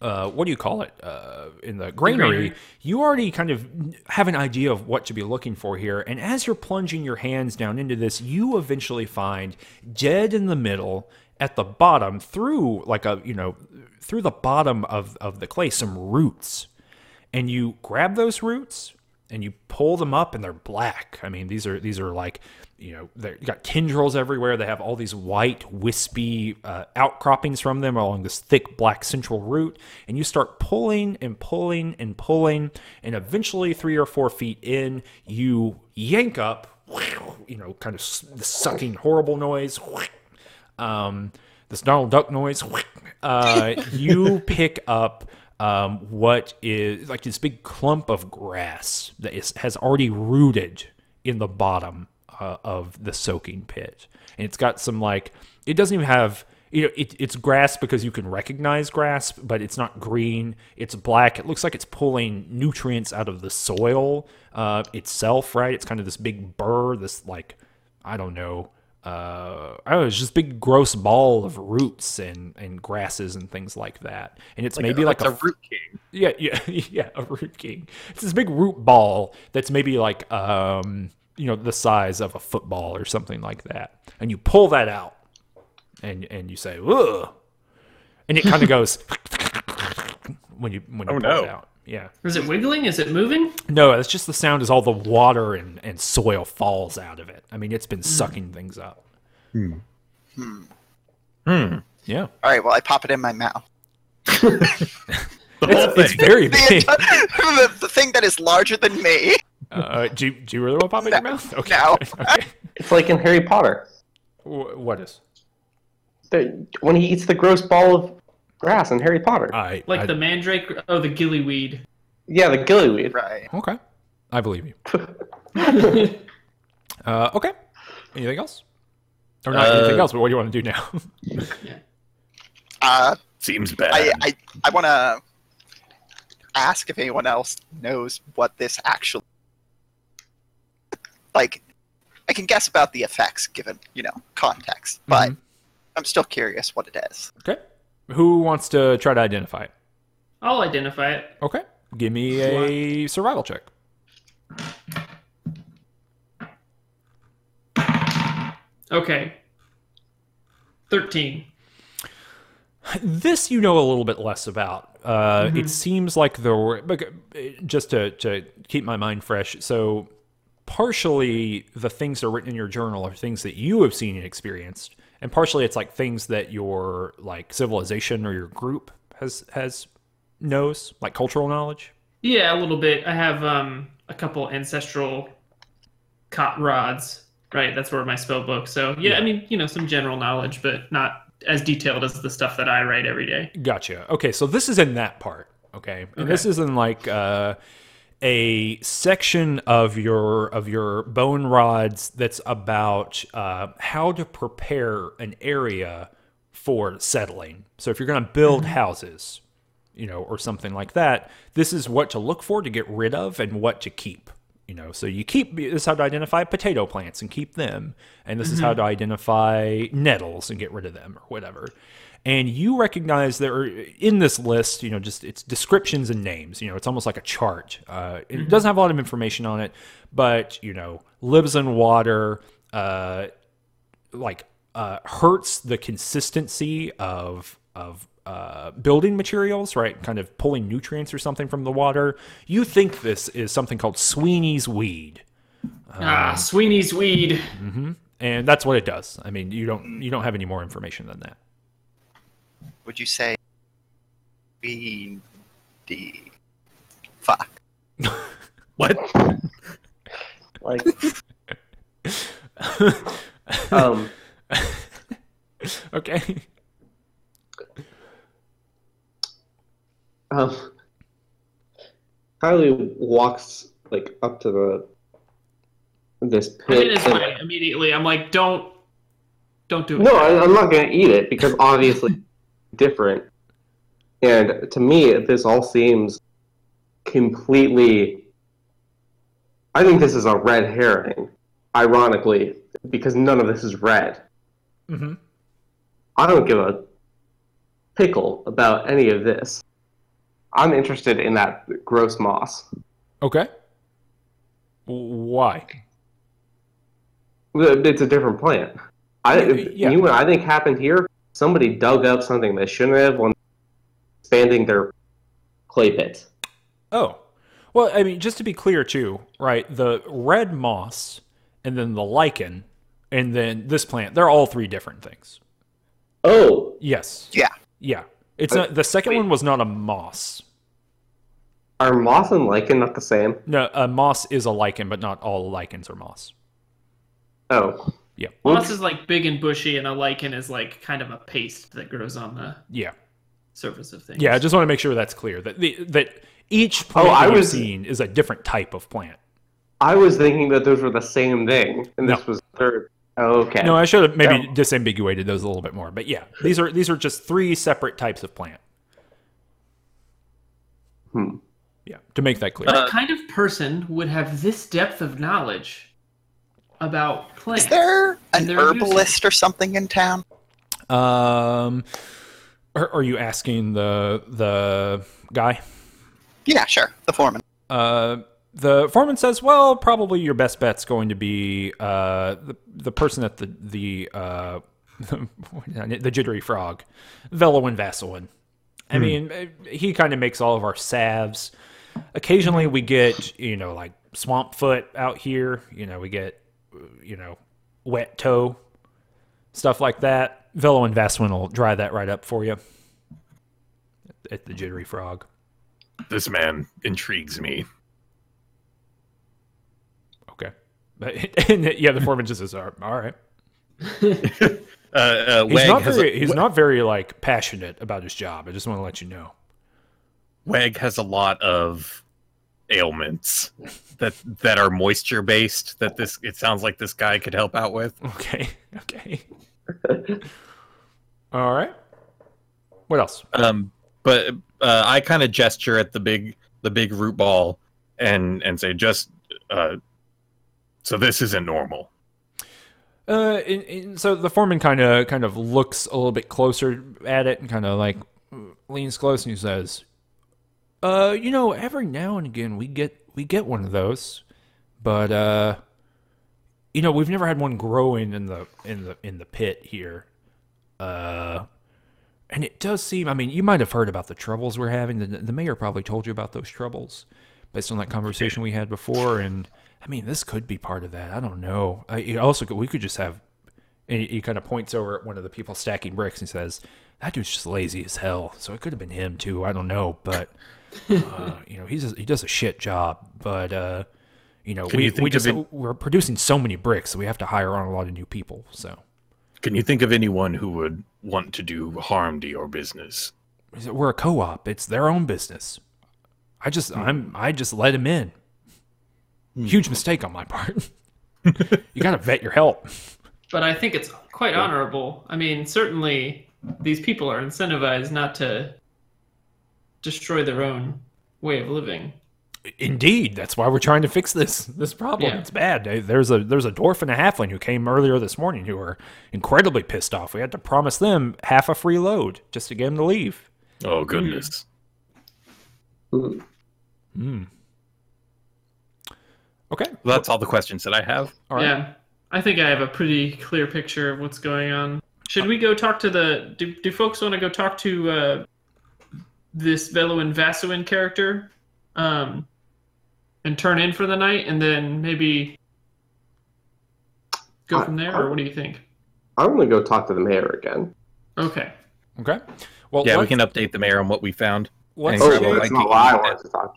S1: uh, what do you call it? Uh, in the granary, you already kind of have an idea of what to be looking for here. And as you're plunging your hands down into this, you eventually find dead in the middle at the bottom through like a you know through the bottom of of the clay some roots. And you grab those roots and you pull them up and they're black. I mean, these are these are like you know they got tendrils everywhere. They have all these white wispy uh, outcroppings from them along this thick black central root, and you start pulling and pulling and pulling, and eventually three or four feet in, you yank up. You know, kind of the sucking horrible noise. Um, this Donald Duck noise. Uh, you pick up um, what is like this big clump of grass that is, has already rooted in the bottom uh, of the soaking pit, and it's got some like it doesn't even have you know it, it's grass because you can recognize grass, but it's not green. It's black. It looks like it's pulling nutrients out of the soil uh, itself. Right? It's kind of this big burr. This like I don't know. Uh, I don't know, it's just big gross ball of roots and, and grasses and things like that. And it's maybe like
S2: a root king.
S1: yeah, <laughs> yeah, yeah, a root king. It's this big root ball that's maybe like um, you know, the size of a football or something like that. And you pull that out, and and you say, "Ugh," and it kind of <laughs> goes <laughs> when you when you
S2: Oh,
S1: pull
S2: no.
S1: it out. Yeah.
S3: Is it wiggling? Is it moving?
S1: No, it's just the sound as all the water and, and soil falls out of it. I mean, it's been sucking things up.
S2: Hmm. Hmm. Mm.
S1: Yeah.
S5: All right, well, I pop it in my mouth. <laughs>
S2: The whole
S1: It's, it's
S2: thing.
S1: very
S5: The,
S1: big. <laughs>
S5: the, the thing that is larger than me.
S1: Uh, do, you, do you really want to pop it in your mouth? Okay.
S5: No. <laughs>
S1: okay.
S4: It's like in Harry Potter.
S1: Wh- What is?
S4: The, when he eats the gross ball of grass in Harry Potter.
S1: I,
S3: Like
S1: I,
S3: the mandrake? Oh, the gillyweed.
S4: yeah, the gillyweed.
S5: Right.
S1: Okay. I believe you. <laughs> Uh, okay. Anything else? Or not
S2: Uh,
S1: anything else, but what do you want to do now? <laughs> yeah.
S5: Uh,
S6: Seems bad.
S5: I, I, I want to ask if anyone else knows what this actually. Like, I can guess about the effects given, you know, context, but
S1: Mhm.
S5: I'm still curious what it is.
S1: okay. Who wants to try to identify it?
S3: I'll identify it.
S1: Okay. Give me a survival check.
S3: Okay. 13.
S1: This you know a little bit less about. Uh, It seems like but, uh, just to, to keep my mind fresh. So, partially the things that are written in your journal are things that you have seen and experienced, and partially it's like things that your like civilization or your group has has knows, like cultural knowledge.
S3: Yeah, a little bit. I have um a couple ancestral cot rods. Right, that's where my spell book. So yeah, I mean, you know, some general knowledge, but not as detailed as the stuff that I write every day.
S1: Gotcha. Okay, so this is in that part. Okay, and this is in like uh, a section of your of your bone rods that's about uh, how to prepare an area for settling. So if you're going to build houses, you know, or something like that, this is what to look for to get rid of and what to keep. You know, so you keep this is how to identify potato plants and keep them, and this is how to identify nettles and get rid of them or whatever. And you recognize there are in this list, you know, just it's descriptions and names. You know, it's almost like a chart. Uh, it doesn't have a lot of information on it, but you know, lives in water, uh, like uh, hurts the consistency of of uh, building materials, right? Kind of pulling nutrients or something from the water. You think this is something called Sweeney's weed,
S3: ah, Sweeney's weed. Mm-hmm.
S1: and that's what it does. I mean, you don't you don't have any more information than that.
S5: Would you say we the fuck? <laughs>
S2: What?
S4: Like, <laughs> um,
S1: Okay.
S4: um, Kylie walks like up to the this pit.
S3: it's
S4: and-
S3: fine. Immediately, I'm like, don't, don't do it.
S4: No, I, I'm not going to eat it because obviously different. And to me, this all seems completely. I think this is a red herring, ironically, because none of this is red.
S1: hmm
S4: I don't give a pickle about any of this. I'm interested in that gross moss.
S1: Okay. Why?
S4: It's a different plant. I,
S1: Yeah.
S4: you know what I think happened here? Somebody dug up something they shouldn't have when expanding their clay pits.
S1: Oh. Well, I mean, just to be clear too, right? The red moss and then the lichen and then this plant, they're all three different things.
S4: Oh,
S1: Yes.
S5: Yeah.
S1: Yeah. It's not the second one was not a moss.
S4: are moss and lichen not the same?
S1: No, a moss is a lichen, but not all lichens are moss.
S4: Oh,
S1: Yeah.
S3: Moss is like big and bushy, and a lichen is like kind of a paste that grows on the
S1: Yeah.
S3: surface of things.
S1: Yeah, I just want to make sure that's clear that the, that each plant
S4: Oh, I
S1: that you've
S4: was-
S1: seen is a different type of plant.
S4: I was thinking that those were the same thing, and this was third. Oh, okay.
S1: No, I should have maybe
S4: Yeah.
S1: disambiguated those a little bit more. But yeah, these are these are just three separate types of plant.
S4: Hmm.
S1: Yeah, to make that clear.
S3: What kind of person would have this depth of knowledge about plants?
S5: Is there an
S3: And their
S5: herbalist or something in town?
S1: Um, are, are you asking the the guy?
S5: Yeah, sure. The foreman.
S1: Uh, the foreman says, "Well, probably your best bet's going to be uh, the the person at the the uh, <laughs> the jittery frog, Veloin Vaseline. I mean, eh, he kind of makes all of our salves. Occasionally, we get you know like swamp foot out here. You know, we get you know wet toe stuff like that. Velo and Vaseline will dry that right up for you at the jittery frog.
S6: This man intrigues me.
S1: Okay. <laughs> and yeah, the foreman just says, "All right." <laughs>
S6: Uh, uh,
S1: He's not very.
S6: a,
S1: he's not very like passionate about his job. I just want to let you know.
S6: Weg has a lot of ailments that that are moisture based. That this it sounds like this guy could help out with.
S1: Okay. Okay. <laughs> All right. What else?
S6: Um, but uh, I kind of gesture at the big the big root ball and and say just uh, so this isn't normal.
S1: Uh, in, in, so the foreman kind of kind of looks a little bit closer at it and kind of like leans close and he says, "Uh, you know, every now and again we get we get one of those, but uh, you know, we've never had one growing in the in the in the pit here. Uh, and it does seem. I mean, you might have heard about the troubles we're having. The, the mayor probably told you about those troubles based on that conversation we had before. And I mean, this could be part of that. I don't know. I, it also, could, we could just have. And he, he kind of points over at one of the people stacking bricks and says, "That dude's just lazy as hell." So it could have been him too. I don't know, but uh, you know, he's he does a shit job. But uh, you know,
S6: Can
S1: we,
S6: you
S1: we just
S6: it,
S1: we're producing so many bricks, so we have to hire on a lot of new people. So
S6: Can you think of anyone who would want to do harm to your business?
S1: we're a co-op. It's their own business. I just I'm I just let him in. Huge mistake on my part. <laughs> you got to vet your help.
S3: But I think it's quite honorable. I mean, certainly these people are incentivized not to destroy their own way of living.
S1: Indeed, that's why we're trying to fix this this problem.
S3: Yeah.
S1: It's bad. Uh, There's a there's a dwarf and a halfling who came earlier this morning who are incredibly pissed off. We had to promise them half a free load just to get them to leave.
S6: Oh goodness.
S4: Ooh.
S1: Okay.
S6: Well, that's all the questions that I have.
S1: All right.
S3: Yeah, I think I have a pretty clear picture of what's going on. Should we go talk to the? Do, do folks want to go talk to uh, this Velo and Vasuin character, um, and turn in for the night, and then maybe go
S4: I-
S3: from there,
S4: I-
S3: or what do you think?
S4: I'm gonna go talk to the mayor again.
S3: Okay.
S1: Okay. Well,
S6: Yeah, we can update the mayor on what we found.
S1: Let's
S4: Oh,
S6: grab
S4: that's not what I wanted to talk.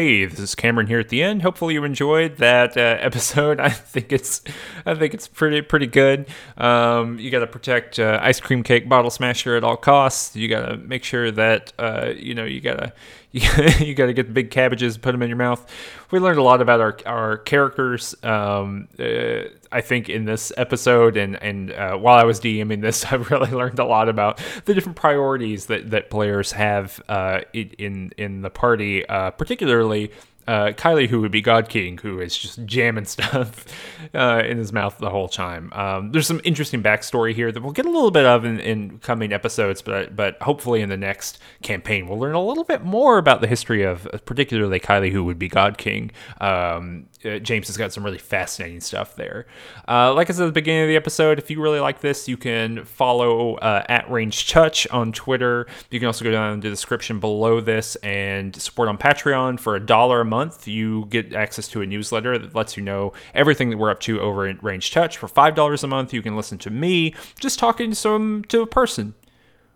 S1: Hey, this is Cameron here at the end. Hopefully you enjoyed that uh, <laughs> episode. I think it's, I think it's pretty pretty good. Um, you got to protect uh, ice cream cake bottle smasher at all costs. You got to make sure that uh, you know you gotta <laughs> you, you got to get the big cabbages, and put them in your mouth. We learned a lot about our our characters. Um, uh, I think in this episode and and uh, while I was DMing this, <laughs> I really learned a lot about the different priorities that that players have uh, in in the party, uh, particularly uh, Kylie, who would be God King, who is just jamming <laughs> stuff uh, in his mouth the whole time. Um, there's some interesting backstory here that we'll get a little bit of in, in, coming episodes, but but hopefully in the next campaign we'll learn a little bit more about the history of particularly Kylie, who would be God King. Um, uh, James has got some really fascinating stuff there. Uh, like I said at the beginning of the episode, if you really like this, you can follow uh, at Ranged Touch on Twitter. You can also go down in the description below this and support on Patreon for a dollar a month. You get access to a newsletter that lets you know everything that we're up to over at Ranged Touch. For five dollars a month, you can listen to me just talking to some to a person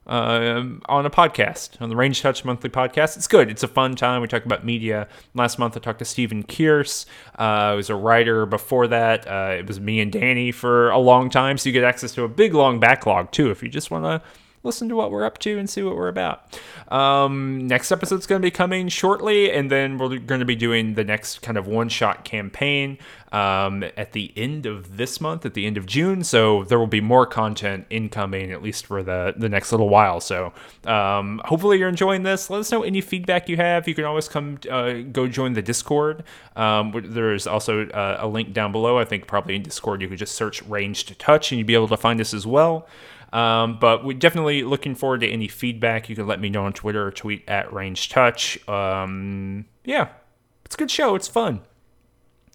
S1: uh, on a podcast, on the Ranged Touch Monthly podcast. It's good. It's a fun time. We talk about media. Last month, I talked to Stephen Kierce. Uh, was a writer before that. Uh, it was me and Danny for a long time. So you get access to a big, long backlog, too, if you just want to listen to what we're up to and see what we're about. Um, next episode's going to be coming shortly, and then we're going to be doing the next kind of one shot campaign um, at the end of this month, at the end of June. So there will be more content incoming, at least for the, the next little while. So um, hopefully you're enjoying this. Let us know any feedback you have. You can always come uh, go join the Discord. Um, there's also uh, a link down below. I think probably in Discord you could just search Ranged Touch and you'd be able to find us as well. Um, but we're definitely looking forward to any feedback. You can let me know on Twitter or tweet at Ranged Touch. Um, yeah, it's a good show. It's fun.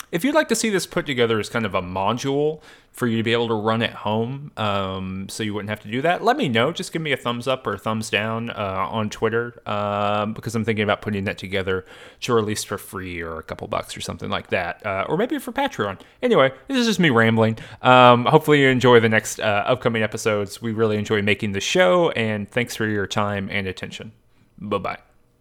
S1: If you'd like to see this put together as kind of a module for you to be able to run at home, um, so you wouldn't have to do that, let me know. Just give me a thumbs up or thumbs down uh, on Twitter um, because I'm thinking about putting that together to release for free or a couple bucks or something like that, uh, or maybe for Patreon. Anyway, this is just me rambling. Um, hopefully, you enjoy the next uh, upcoming episodes. We really enjoy making the show, and thanks for your time and attention. Bye bye.